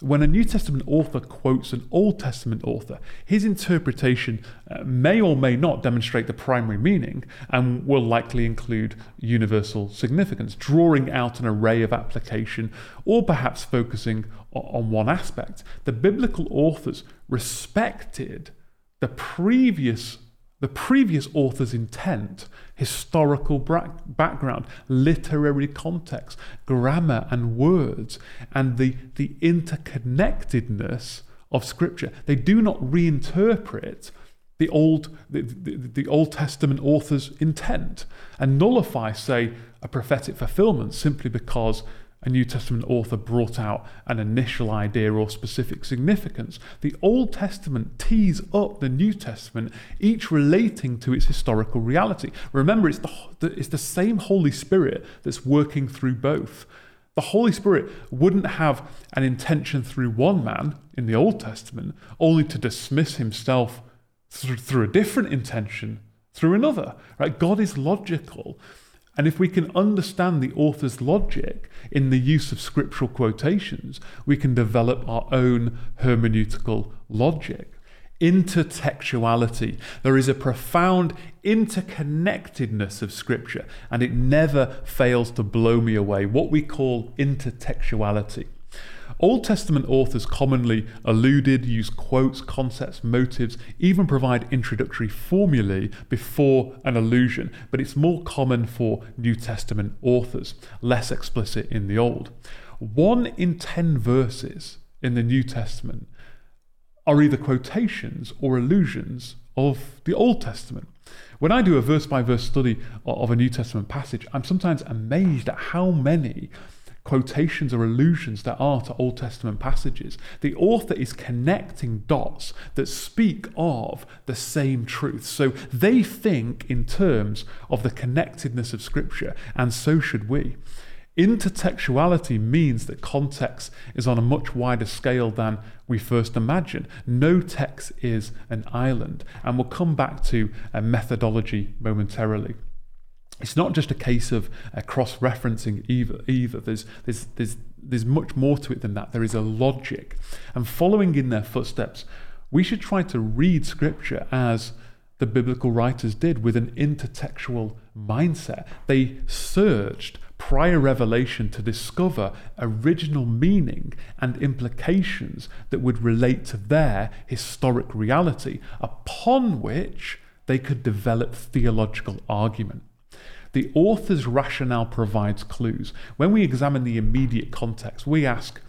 [SPEAKER 1] When a New Testament author quotes an Old Testament author, his interpretation uh, may or may not demonstrate the primary meaning and will likely include universal significance, drawing out an array of application or perhaps focusing on one aspect. The biblical authors respected the previous the previous author's intent, historical background, literary context, grammar and words, and the, the interconnectedness of Scripture. They do not reinterpret the Old, the, the, the, Old Testament author's intent and nullify, say, a prophetic fulfillment simply because a New Testament author brought out an initial idea or specific significance. The Old Testament tees up the New Testament, each relating to its historical reality. Remember, it's the, it's the same Holy Spirit that's working through both. The Holy Spirit wouldn't have an intention through one man in the Old Testament, only to dismiss himself through, through a different intention through another. Right? God is logical. And if we can understand the author's logic in the use of scriptural quotations, we can develop our own hermeneutical logic. Intertextuality. There is a profound interconnectedness of Scripture, and it never fails to blow me away. What we call intertextuality. Old Testament authors commonly alluded, use quotes, concepts, motives, even provide introductory formulae before an allusion, but it's more common for New Testament authors, less explicit in the Old. One in ten verses in the New Testament are either quotations or allusions of the Old Testament. When I do a verse by verse study of a New Testament passage, I'm sometimes amazed at how many quotations or allusions there are to Old Testament passages. The author is connecting dots that speak of the same truth. So they think in terms of the connectedness of Scripture, and so should we. Intertextuality means that context is on a much wider scale than we first imagine. No text is an island, and we'll come back to a methodology momentarily it's not just a case of uh, cross-referencing either. Either there's there's there's there's much more to it than that. There is a logic, and following in their footsteps, we should try to read Scripture as the biblical writers did with an intertextual mindset. They searched prior revelation to discover original meaning and implications that would relate to their historic reality, upon which they could develop theological argument. The author's rationale provides clues. When we examine the immediate context, we ask,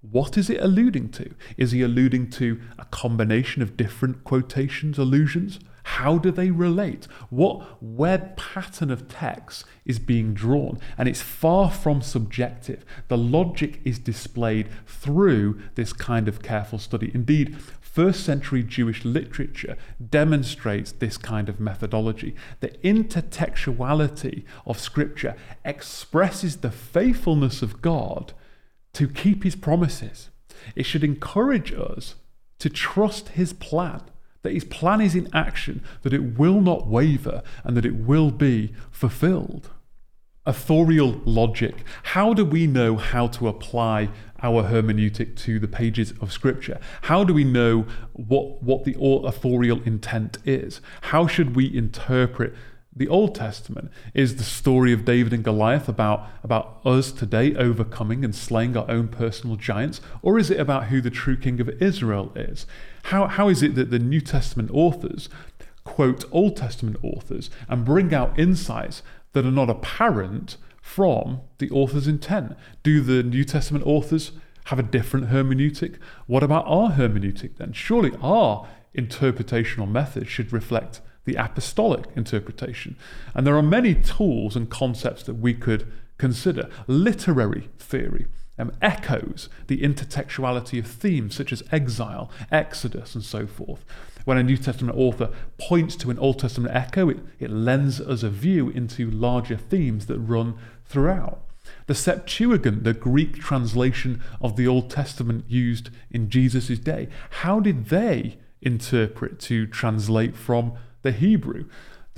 [SPEAKER 1] what is it alluding to? Is he alluding to a combination of different quotations, allusions? How do they relate? What web pattern of text is being drawn? And it's far from subjective. The logic is displayed through this kind of careful study. Indeed, first century Jewish literature demonstrates this kind of methodology. The intertextuality of Scripture expresses the faithfulness of God to keep His promises. It should encourage us to trust His plan, that His plan is in action, that it will not waver, and that it will be fulfilled authorial logic. How do we know how to apply our hermeneutic to the pages of Scripture? How do we know what, what the authorial intent is? How should we interpret the Old Testament? Is the story of David and Goliath about, about us today overcoming and slaying our own personal giants? Or is it about who the true king of Israel is? How, how is it that the New Testament authors quote Old Testament authors and bring out insights that are not apparent from the author's intent. Do the New Testament authors have a different hermeneutic? What about our hermeneutic then? Surely our interpretational method should reflect the apostolic interpretation. And there are many tools and concepts that we could consider. Literary theory um, echoes the intertextuality of themes such as exile, exodus, and so forth. When a New Testament author points to an Old Testament echo, it, it lends us a view into larger themes that run throughout. The Septuagint, the Greek translation of the Old Testament used in Jesus' day, how did they interpret to translate from the Hebrew?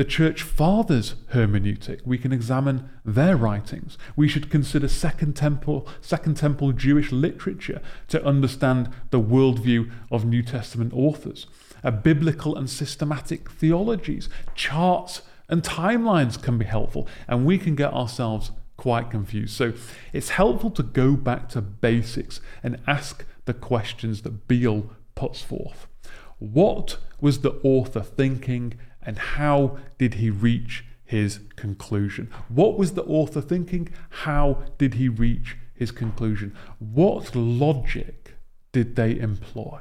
[SPEAKER 1] the church fathers' hermeneutic. We can examine their writings. We should consider Second Temple, Second Temple Jewish literature to understand the worldview of New Testament authors. A biblical and systematic theologies, charts and timelines can be helpful, and we can get ourselves quite confused. So it's helpful to go back to basics and ask the questions that Beale puts forth. What was the author thinking and how did he reach his conclusion? What was the author thinking? How did he reach his conclusion? What logic did they employ?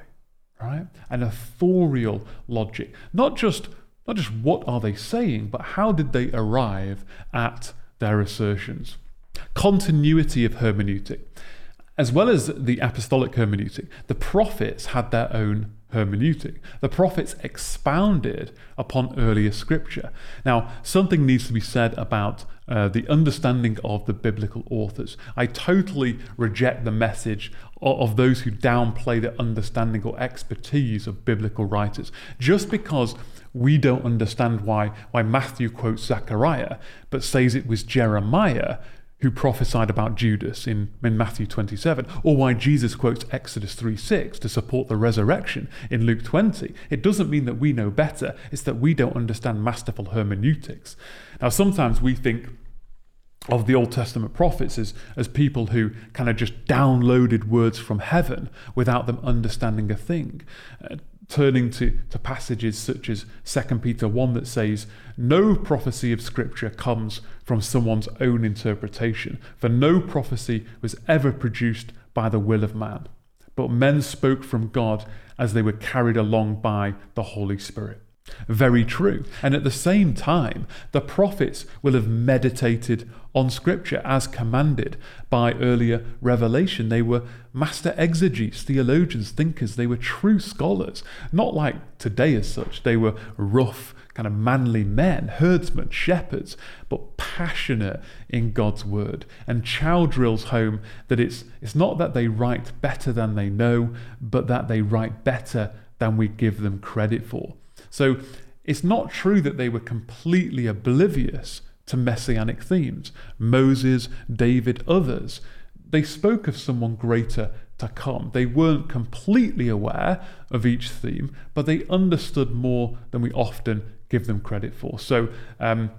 [SPEAKER 1] Right? An authorial logic. Not just not just what are they saying, but how did they arrive at their assertions? Continuity of hermeneutic. As well as the apostolic hermeneutic, the prophets had their own hermeneutic. The prophets expounded upon earlier scripture. Now, something needs to be said about uh, the understanding of the biblical authors. I totally reject the message of, those who downplay the understanding or expertise of biblical writers. Just because we don't understand why, why Matthew quotes Zechariah, but says it was Jeremiah who prophesied about Judas in, in Matthew 27, or why Jesus quotes Exodus 3 6 to support the resurrection in Luke 20. It doesn't mean that we know better, it's that we don't understand masterful hermeneutics. Now, sometimes we think of the Old Testament prophets as, as people who kind of just downloaded words from heaven without them understanding a thing. Uh, turning to, to passages such as 2 Peter 1 that says, No prophecy of Scripture comes from someone's own interpretation, for no prophecy was ever produced by the will of man, but men spoke from God as they were carried along by the Holy Spirit. Very true. And at the same time, the prophets will have meditated on Scripture as commanded by earlier revelation. They were master exegetes, theologians, thinkers. They were true scholars, not like today as such. They were rough, kind of manly men, herdsmen, shepherds, but passionate in God's word. And Chou drills home that it's, it's not that they write better than they know, but that they write better than we give them credit for. So it's not true that they were completely oblivious to messianic themes. Moses, David, others, they spoke of someone greater to come. They weren't completely aware of each theme, but they understood more than we often give them credit for. So um,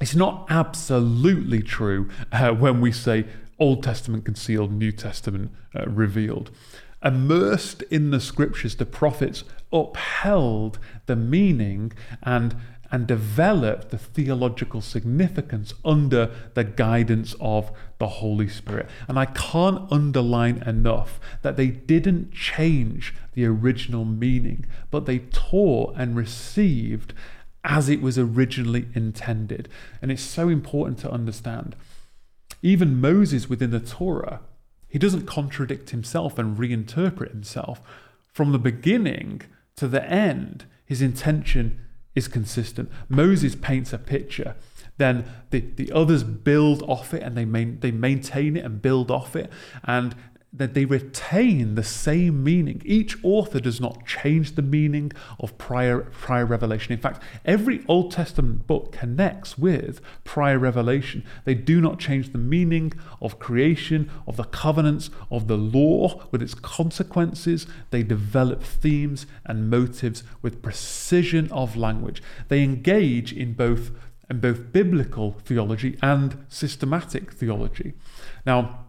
[SPEAKER 1] it's not absolutely true uh, when we say Old Testament concealed, New Testament uh, revealed. Immersed in the scriptures, the prophets upheld the meaning and and developed the theological significance under the guidance of the Holy Spirit. And I can't underline enough that they didn't change the original meaning, but they taught and received as it was originally intended. And it's so important to understand. Even Moses within the Torah he doesn't contradict himself and reinterpret himself. From the beginning to the end, his intention is consistent. Moses paints a picture, then the, the others build off it and they, main, they maintain it and build off it. And that they retain the same meaning. Each author does not change the meaning of prior, prior revelation. In fact, every Old Testament book connects with prior revelation. They do not change the meaning of creation, of the covenants, of the law with its consequences. They develop themes and motives with precision of language. They engage in both, in both biblical theology and systematic theology. Now,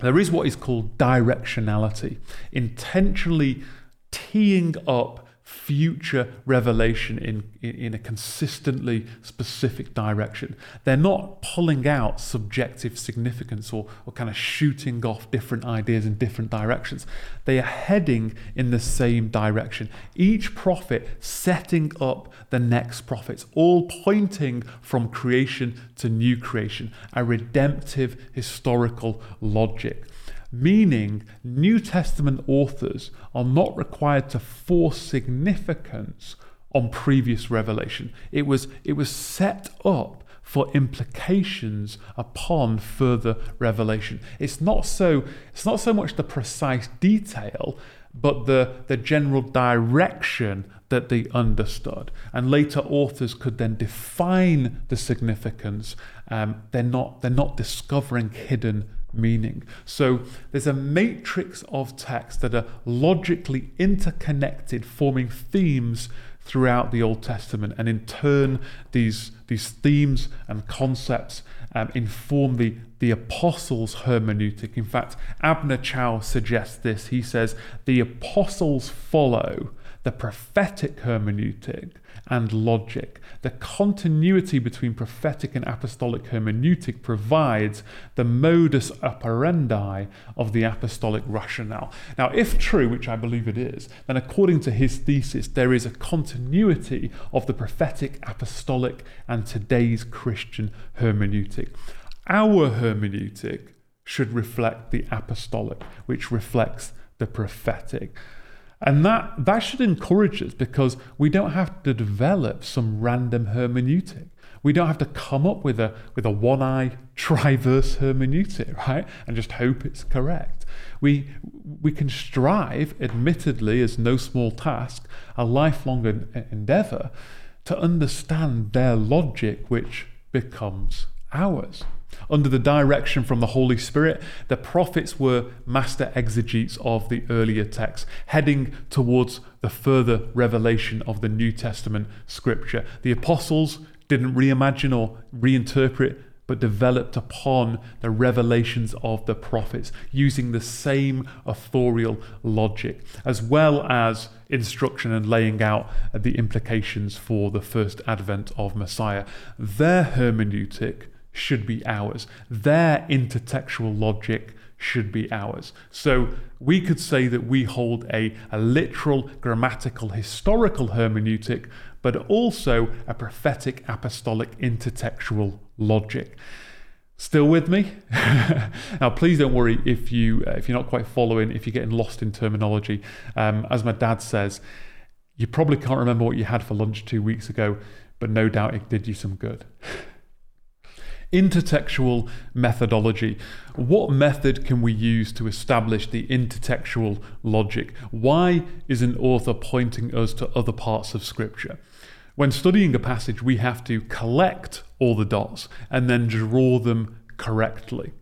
[SPEAKER 1] there is what is called directionality, intentionally teeing up future revelation in, in, a consistently specific direction. They're not pulling out subjective significance or, or kind of shooting off different ideas in different directions. They are heading in the same direction. Each prophet setting up the next prophets, all pointing from creation to new creation, a redemptive historical logic meaning New Testament authors are not required to force significance on previous revelation. It was, it was set up for implications upon further revelation. It's not so, it's not so much the precise detail, but the, the general direction that they understood. And later authors could then define the significance. Um, they're, not, they're not discovering hidden meaning. So there's a matrix of texts that are logically interconnected, forming themes throughout the Old Testament. And in turn, these, these themes and concepts um, inform the, the apostles' hermeneutic. In fact, Abner Chou suggests this. He says, The apostles follow the prophetic hermeneutic and logic. The continuity between prophetic and apostolic hermeneutic provides the modus operandi of the apostolic rationale. Now, if true, which I believe it is, then according to his thesis, there is a continuity of the prophetic, apostolic, and today's Christian hermeneutic. Our hermeneutic should reflect the apostolic, which reflects the prophetic. And that, that should encourage us because we don't have to develop some random hermeneutic. We don't have to come up with a, with a one eye triverse hermeneutic, right? And just hope it's correct. We, we can strive, admittedly, as no small task, a lifelong endeavor to understand their logic, which becomes ours. Under the direction from the Holy Spirit, the prophets were master exegetes of the earlier texts, heading towards the further revelation of the New Testament scripture. The apostles didn't reimagine or reinterpret, but developed upon the revelations of the prophets, using the same authorial logic, as well as instruction and laying out the implications for the first advent of Messiah. Their hermeneutic should be ours. Their intertextual logic should be ours. So we could say that we hold a, a literal, grammatical, historical hermeneutic, but also a prophetic, apostolic, intertextual logic. Still with me? *laughs* now, please don't worry if you uh, if you're not quite following, if you're getting lost in terminology. Um, as my dad says, you probably can't remember what you had for lunch two weeks ago, but no doubt it did you some good. *laughs* Intertextual methodology. What method can we use to establish the intertextual logic? Why is an author pointing us to other parts of Scripture? When studying a passage, we have to collect all the dots and then draw them correctly.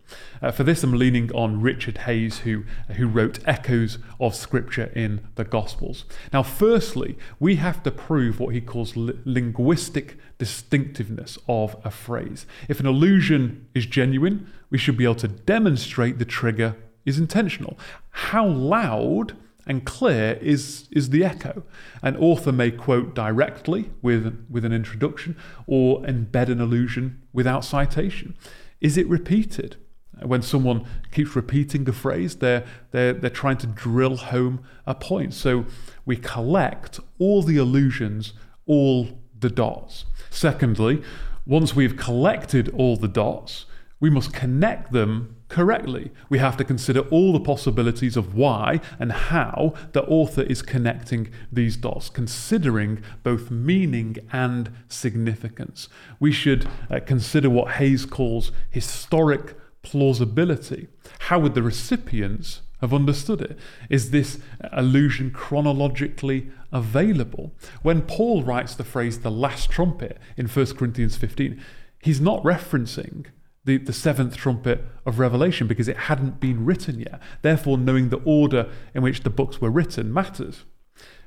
[SPEAKER 1] Uh, for this, I'm leaning on Richard Hays, who, who wrote Echoes of Scripture in the Gospels. Now, firstly, we have to prove what he calls li- linguistic distinctiveness of a phrase. If an allusion is genuine, we should be able to demonstrate the trigger is intentional. How loud and clear is, is the echo. An author may quote directly with, with an introduction or embed an allusion without citation. Is it repeated? When someone keeps repeating a phrase, they're, they're, they're trying to drill home a point. So we collect all the allusions, all the dots. Secondly, once we've collected all the dots, we must connect them correctly. We have to consider all the possibilities of why and how the author is connecting these dots, considering both meaning and significance. We should uh, consider what Hays calls historic plausibility. How would the recipients have understood it? Is this allusion chronologically available? When Paul writes the phrase the last trumpet in 1 Corinthians 15, he's not referencing the, the seventh trumpet of Revelation because it hadn't been written yet. Therefore, knowing the order in which the books were written matters.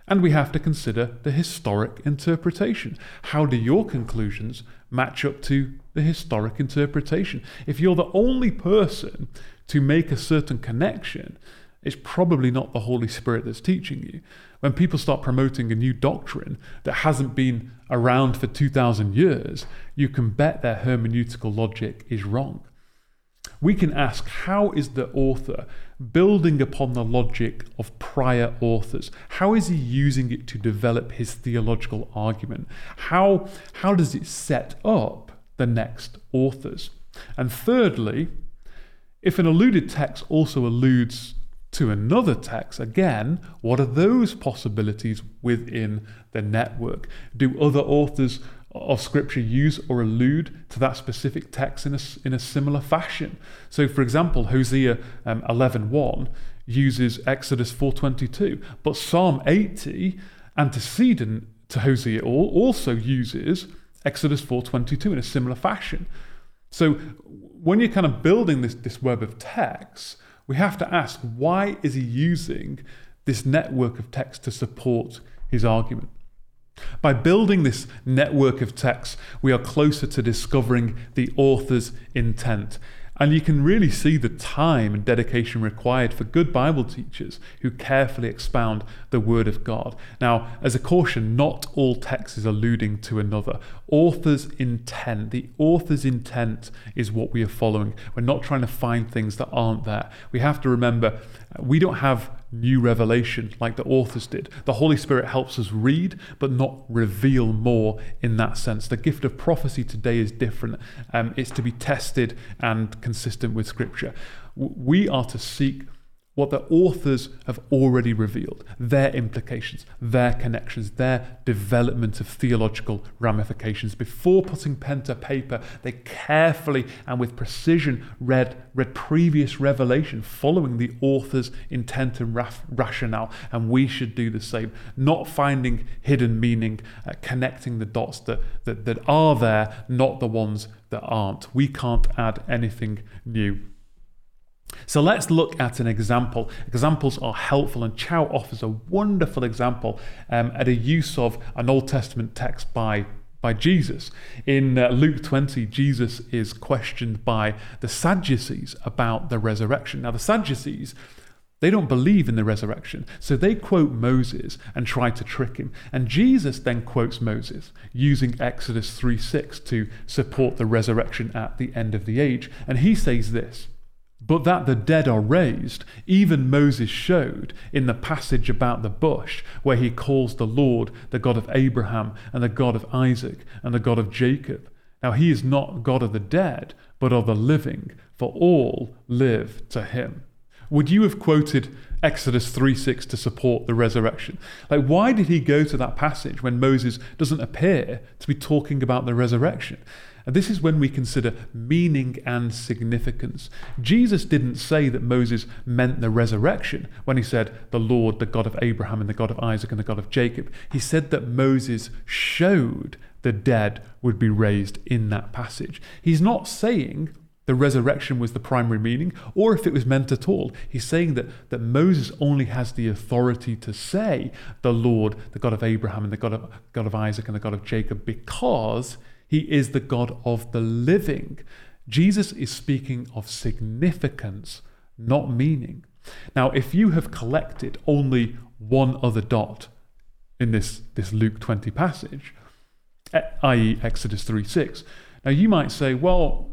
[SPEAKER 1] And we have to consider the historic interpretation. How do your conclusions match up to the historic interpretation? If you're the only person to make a certain connection, it's probably not the Holy Spirit that's teaching you. When people start promoting a new doctrine that hasn't been around for 2,000 years, you can bet their hermeneutical logic is wrong. We can ask how is the author building upon the logic of prior authors? How is he using it to develop his theological argument? How, how does it set up the next authors? And thirdly, if an alluded text also alludes to another text, again, what are those possibilities within the network? Do other authors of scripture use or allude to that specific text in a, in a similar fashion? So, for example, Hosea um, 11.1 uses Exodus 4.22, but Psalm 80, antecedent to Hosea, also uses Exodus 4.22 in a similar fashion. So, when you're kind of building this, this web of texts, we have to ask why is he using this network of text to support his argument? By building this network of texts, we are closer to discovering the author's intent. And you can really see the time and dedication required for good Bible teachers who carefully expound the Word of God. Now, as a caution, not all text is alluding to another. Author's intent, the author's intent is what we are following. We're not trying to find things that aren't there. We have to remember uh, we don't have new revelation like the authors did. The Holy Spirit helps us read, but not reveal more in that sense. The gift of prophecy today is different. Um, it's to be tested and consistent with Scripture. We are to seek what the authors have already revealed, their implications, their connections, their development of theological ramifications. Before putting pen to paper, they carefully and with precision read, read previous revelation following the author's intent and raf- rationale, and we should do the same, not finding hidden meaning, uh, connecting the dots that, that, that are there, not the ones that aren't. We can't add anything new. So let's look at an example. Examples are helpful, and Chou offers a wonderful example um, at a use of an Old Testament text by by Jesus. In uh, Luke 20, Jesus is questioned by the Sadducees about the resurrection. Now, the Sadducees, they don't believe in the resurrection, so they quote Moses and try to trick him. And Jesus then quotes Moses using Exodus 3 6 to support the resurrection at the end of the age. And he says this but that the dead are raised, even Moses showed in the passage about the bush, where he calls the Lord the God of Abraham and the God of Isaac and the God of Jacob. Now he is not God of the dead, but of the living, for all live to him. Would you have quoted Exodus 3 6 to support the resurrection? Like, why did he go to that passage when Moses doesn't appear to be talking about the resurrection? And this is when we consider meaning and significance. Jesus didn't say that Moses meant the resurrection when he said, the Lord, the God of Abraham and the God of Isaac and the God of Jacob. He said that Moses showed the dead would be raised in that passage. He's not saying the resurrection was the primary meaning, or if it was meant at all. He's saying that, that Moses only has the authority to say the Lord, the God of Abraham and the God of, God of Isaac and the God of Jacob, because he is the God of the living. Jesus is speaking of significance, not meaning. Now, if you have collected only one other dot in this, this Luke 20 passage, eh, i.e., Exodus 3 6, now you might say, well,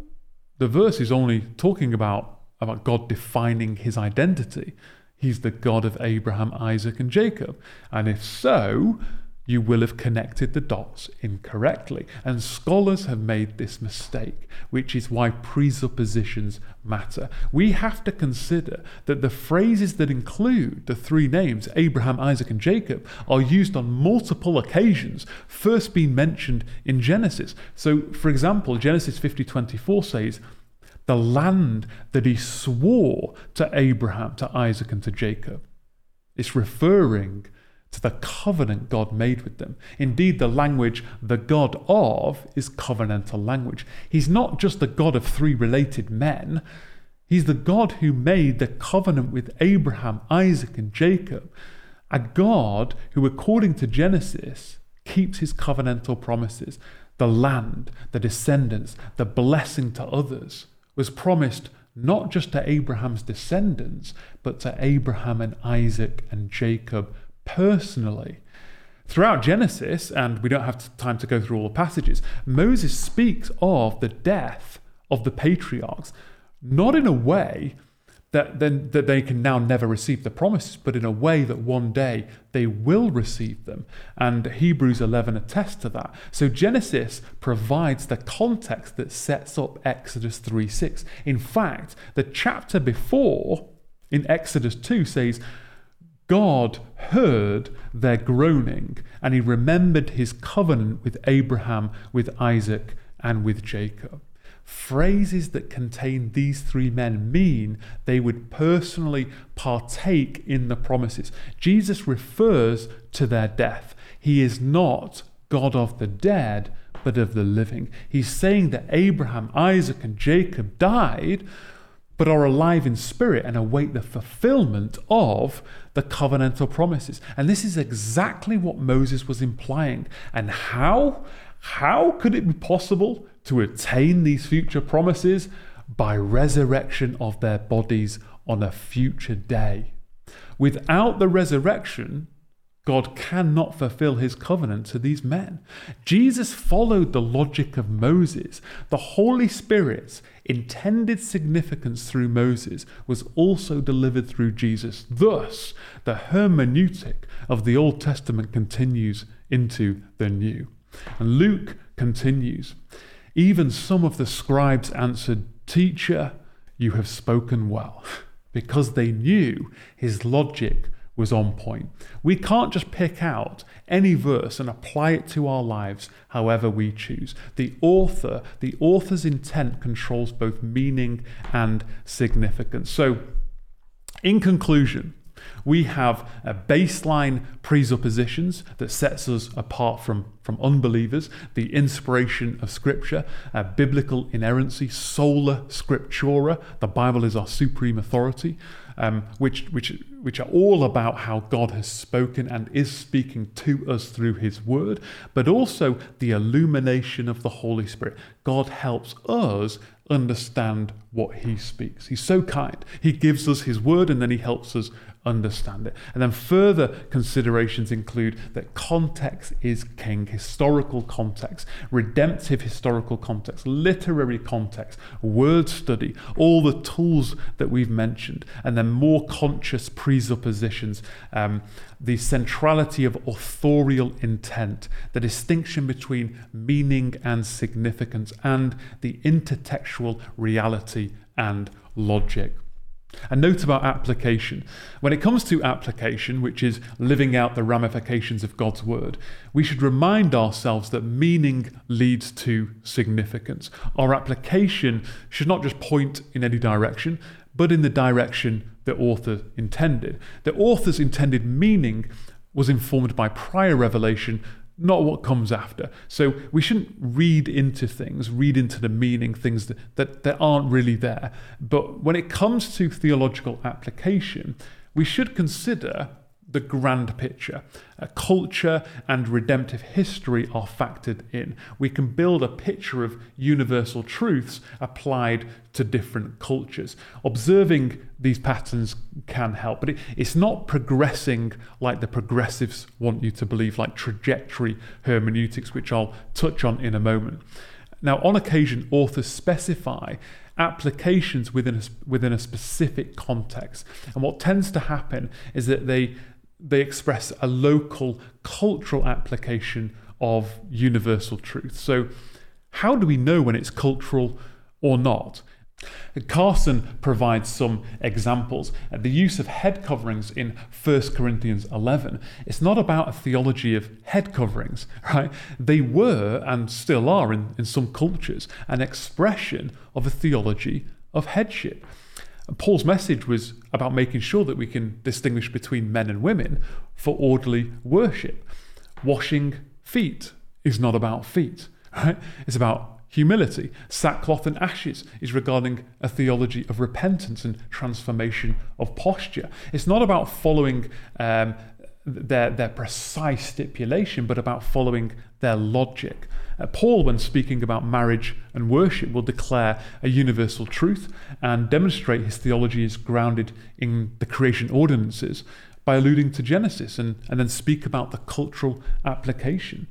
[SPEAKER 1] the verse is only talking about, about God defining his identity. He's the God of Abraham, Isaac, and Jacob. And if so, you will have connected the dots incorrectly. And scholars have made this mistake, which is why presuppositions matter. We have to consider that the phrases that include the three names, Abraham, Isaac, and Jacob, are used on multiple occasions, first being mentioned in Genesis. So, for example, Genesis 50 24 says, the land that he swore to Abraham, to Isaac, and to Jacob. It's referring to the covenant God made with them. Indeed, the language the God of is covenantal language. He's not just the God of three related men, He's the God who made the covenant with Abraham, Isaac, and Jacob. A God who, according to Genesis, keeps his covenantal promises. The land, the descendants, the blessing to others was promised not just to Abraham's descendants, but to Abraham and Isaac and Jacob personally. Throughout Genesis, and we don't have time to go through all the passages, Moses speaks of the death of the patriarchs, not in a way that, then, that they can now never receive the promises, but in a way that one day they will receive them. And Hebrews 11 attests to that. So Genesis provides the context that sets up Exodus 3 6. In fact, the chapter before, in Exodus 2, says, God heard their groaning, and he remembered his covenant with Abraham, with Isaac, and with Jacob. Phrases that contain these three men mean they would personally partake in the promises. Jesus refers to their death. He is not God of the dead, but of the living. He's saying that Abraham, Isaac, and Jacob died but are alive in spirit and await the fulfillment of the covenantal promises. And this is exactly what Moses was implying. And how? How could it be possible to attain these future promises? by resurrection of their bodies on a future day. Without the resurrection, God cannot fulfill his covenant to these men. Jesus followed the logic of Moses. The Holy Spirit's intended significance through Moses was also delivered through Jesus. Thus, the hermeneutic of the Old Testament continues into the New. And Luke continues Even some of the scribes answered, Teacher, you have spoken well, *laughs* because they knew his logic was on point. We can't just pick out any verse and apply it to our lives however we choose. The author, the author's intent controls both meaning and significance. So, in conclusion, we have a baseline presuppositions that sets us apart from, from unbelievers, the inspiration of Scripture, uh, biblical inerrancy, sola scriptura, the Bible is our supreme authority, um, which, which, which are all about how God has spoken and is speaking to us through His Word, but also the illumination of the Holy Spirit. God helps us understand what He speaks. He's so kind. He gives us His Word and then He helps us understand it. And then further considerations include that context is king, historical context, redemptive historical context, literary context, word study, all the tools that we've mentioned, and then more conscious presuppositions, um, the centrality of authorial intent, the distinction between meaning and significance, and the intertextual reality and logic. A note about application. When it comes to application, which is living out the ramifications of God's word, we should remind ourselves that meaning leads to significance. Our application should not just point in any direction, but in the direction the author intended. The author's intended meaning was informed by prior revelation not what comes after. So we shouldn't read into things, read into the meaning, things that, that, that aren't really there. But when it comes to theological application, we should consider the grand picture. Culture and redemptive history are factored in. We can build a picture of universal truths applied to different cultures. Observing these patterns can help, but it, it's not progressing like the progressives want you to believe, like trajectory hermeneutics, which I'll touch on in a moment. Now, on occasion, authors specify applications within a, within a specific context. And what tends to happen is that they they express a local cultural application of universal truth. So, how do we know when it's cultural or not? Carson provides some examples. The use of head coverings in 1 Corinthians 11. It's not about a theology of head coverings, right? They were and still are in, in some cultures an expression of a theology of headship. Paul's message was about making sure that we can distinguish between men and women for orderly worship. Washing feet is not about feet, right? It's about humility. Sackcloth and ashes is regarding a theology of repentance and transformation of posture. It's not about following um, their, their precise stipulation, but about following their logic. Uh, Paul, when speaking about marriage and worship, will declare a universal truth and demonstrate his theology is grounded in the creation ordinances by alluding to Genesis and, and then speak about the cultural application.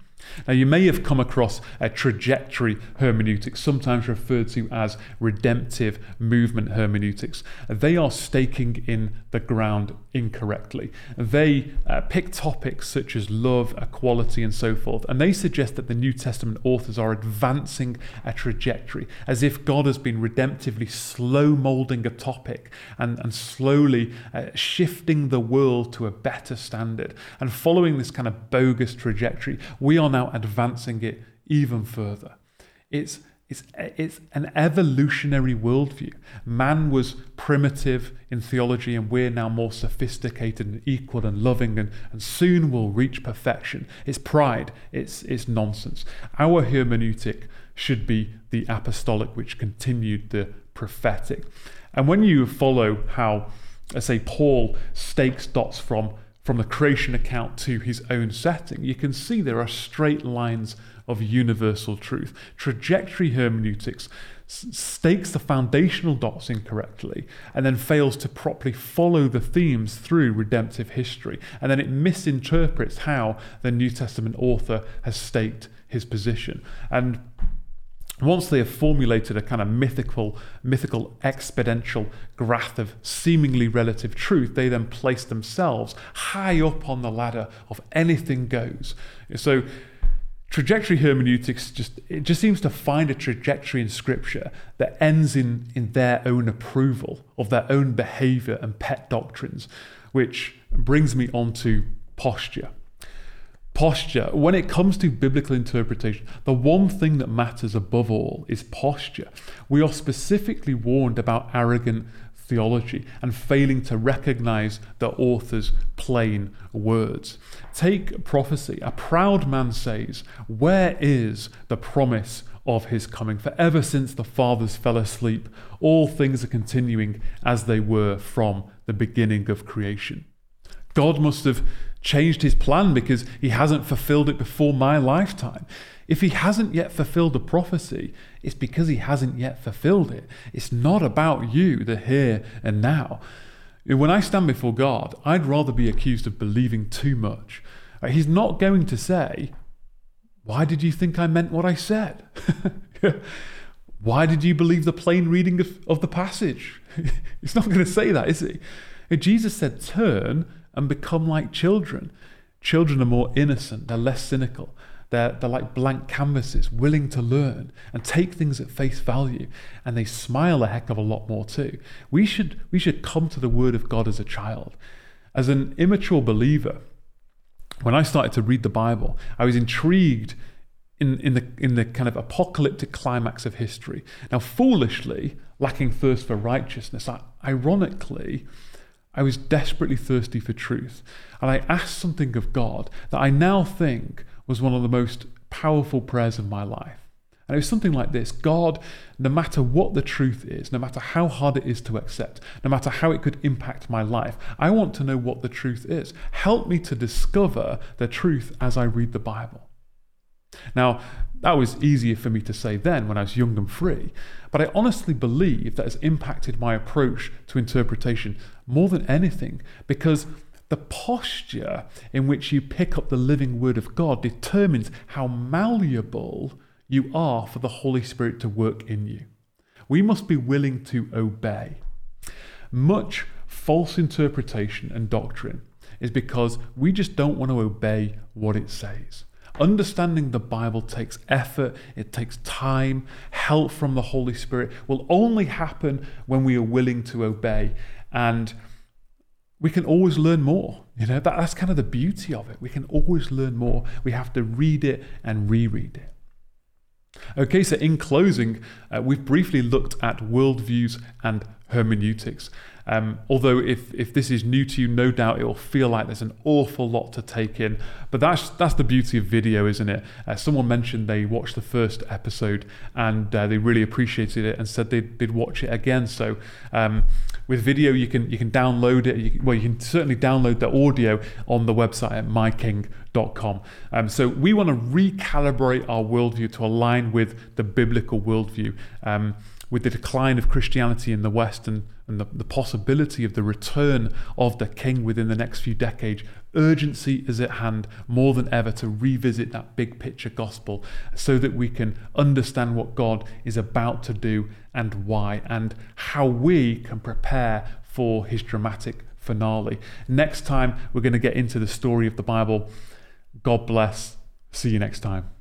[SPEAKER 1] Now, you may have come across a trajectory hermeneutics, sometimes referred to as redemptive movement hermeneutics. They are staking in the ground incorrectly. They uh, pick topics such as love, equality, and so forth, and they suggest that the New Testament authors are advancing a trajectory as if God has been redemptively slow molding a topic and, and slowly uh, shifting the world to a better standard. And following this kind of bogus trajectory, we are now advancing it even further. It's it's, it's an evolutionary worldview. Man was primitive in theology, and we're now more sophisticated and equal and loving, and, and soon we'll reach perfection. It's pride, it's, it's nonsense. Our hermeneutic should be the apostolic, which continued the prophetic. And when you follow how, I say, Paul stakes dots from from the creation account to his own setting, you can see there are straight lines of universal truth. Trajectory hermeneutics stakes the foundational dots incorrectly and then fails to properly follow the themes through redemptive history. And then it misinterprets how the New Testament author has staked his position. And once they have formulated a kind of mythical, mythical exponential graph of seemingly relative truth, they then place themselves high up on the ladder of anything goes. So trajectory hermeneutics just it just seems to find a trajectory in scripture that ends in in their own approval of their own behavior and pet doctrines which brings me on to posture posture when it comes to biblical interpretation the one thing that matters above all is posture we are specifically warned about arrogant theology and failing to recognize the author's plain words. Take prophecy. A proud man says, Where is the promise of his coming? For ever since the fathers fell asleep, all things are continuing as they were from the beginning of creation. God must have changed his plan because he hasn't fulfilled it before my lifetime. If he hasn't yet fulfilled the prophecy, it's because he hasn't yet fulfilled it. It's not about you, the here and now. When I stand before God, I'd rather be accused of believing too much. Uh, he's not going to say, Why did you think I meant what I said? *laughs* Why did you believe the plain reading of, of the passage? *laughs* He's not going to say that, is he? Jesus said, Turn and become like children. Children are more innocent, they're less cynical. They're, they're like blank canvases, willing to learn and take things at face value. And they smile a heck of a lot more too. We should, we should come to the Word of God as a child. As an immature believer, when I started to read the Bible, I was intrigued in, in, the, in the kind of apocalyptic climax of history. Now, foolishly, lacking thirst for righteousness, ironically, I was desperately thirsty for truth. And I asked something of God that I now think was one of the most powerful prayers of my life. And it was something like this God, no matter what the truth is, no matter how hard it is to accept, no matter how it could impact my life, I want to know what the truth is. Help me to discover the truth as I read the Bible. Now, that was easier for me to say then when I was young and free, but I honestly believe that has impacted my approach to interpretation more than anything because the posture in which you pick up the living word of God determines how malleable you are for the Holy Spirit to work in you. We must be willing to obey. Much false interpretation and doctrine is because we just don't want to obey what it says. Understanding the Bible takes effort, it takes time, help from the Holy Spirit will only happen when we are willing to obey. And we can always learn more. You know, that, that's kind of the beauty of it. We can always learn more. We have to read it and reread it. Okay, so in closing, uh, we've briefly looked at worldviews and hermeneutics. Um, although if, if this is new to you, no doubt it will feel like there's an awful lot to take in. But that's that's the beauty of video, isn't it? Uh, someone mentioned they watched the first episode and uh, they really appreciated it and said they'd, they'd watch it again. So um, with video, you can you can download it. You, well, you can certainly download the audio on the website at myking.com. Um, so we want to recalibrate our worldview to align with the biblical worldview. Um, with the decline of Christianity in the West and, and the, the possibility of the return of the king within the next few decades, urgency is at hand more than ever to revisit that big picture gospel so that we can understand what God is about to do and why, and how we can prepare for his dramatic finale. Next time, we're going to get into the story of the Bible. God bless. See you next time.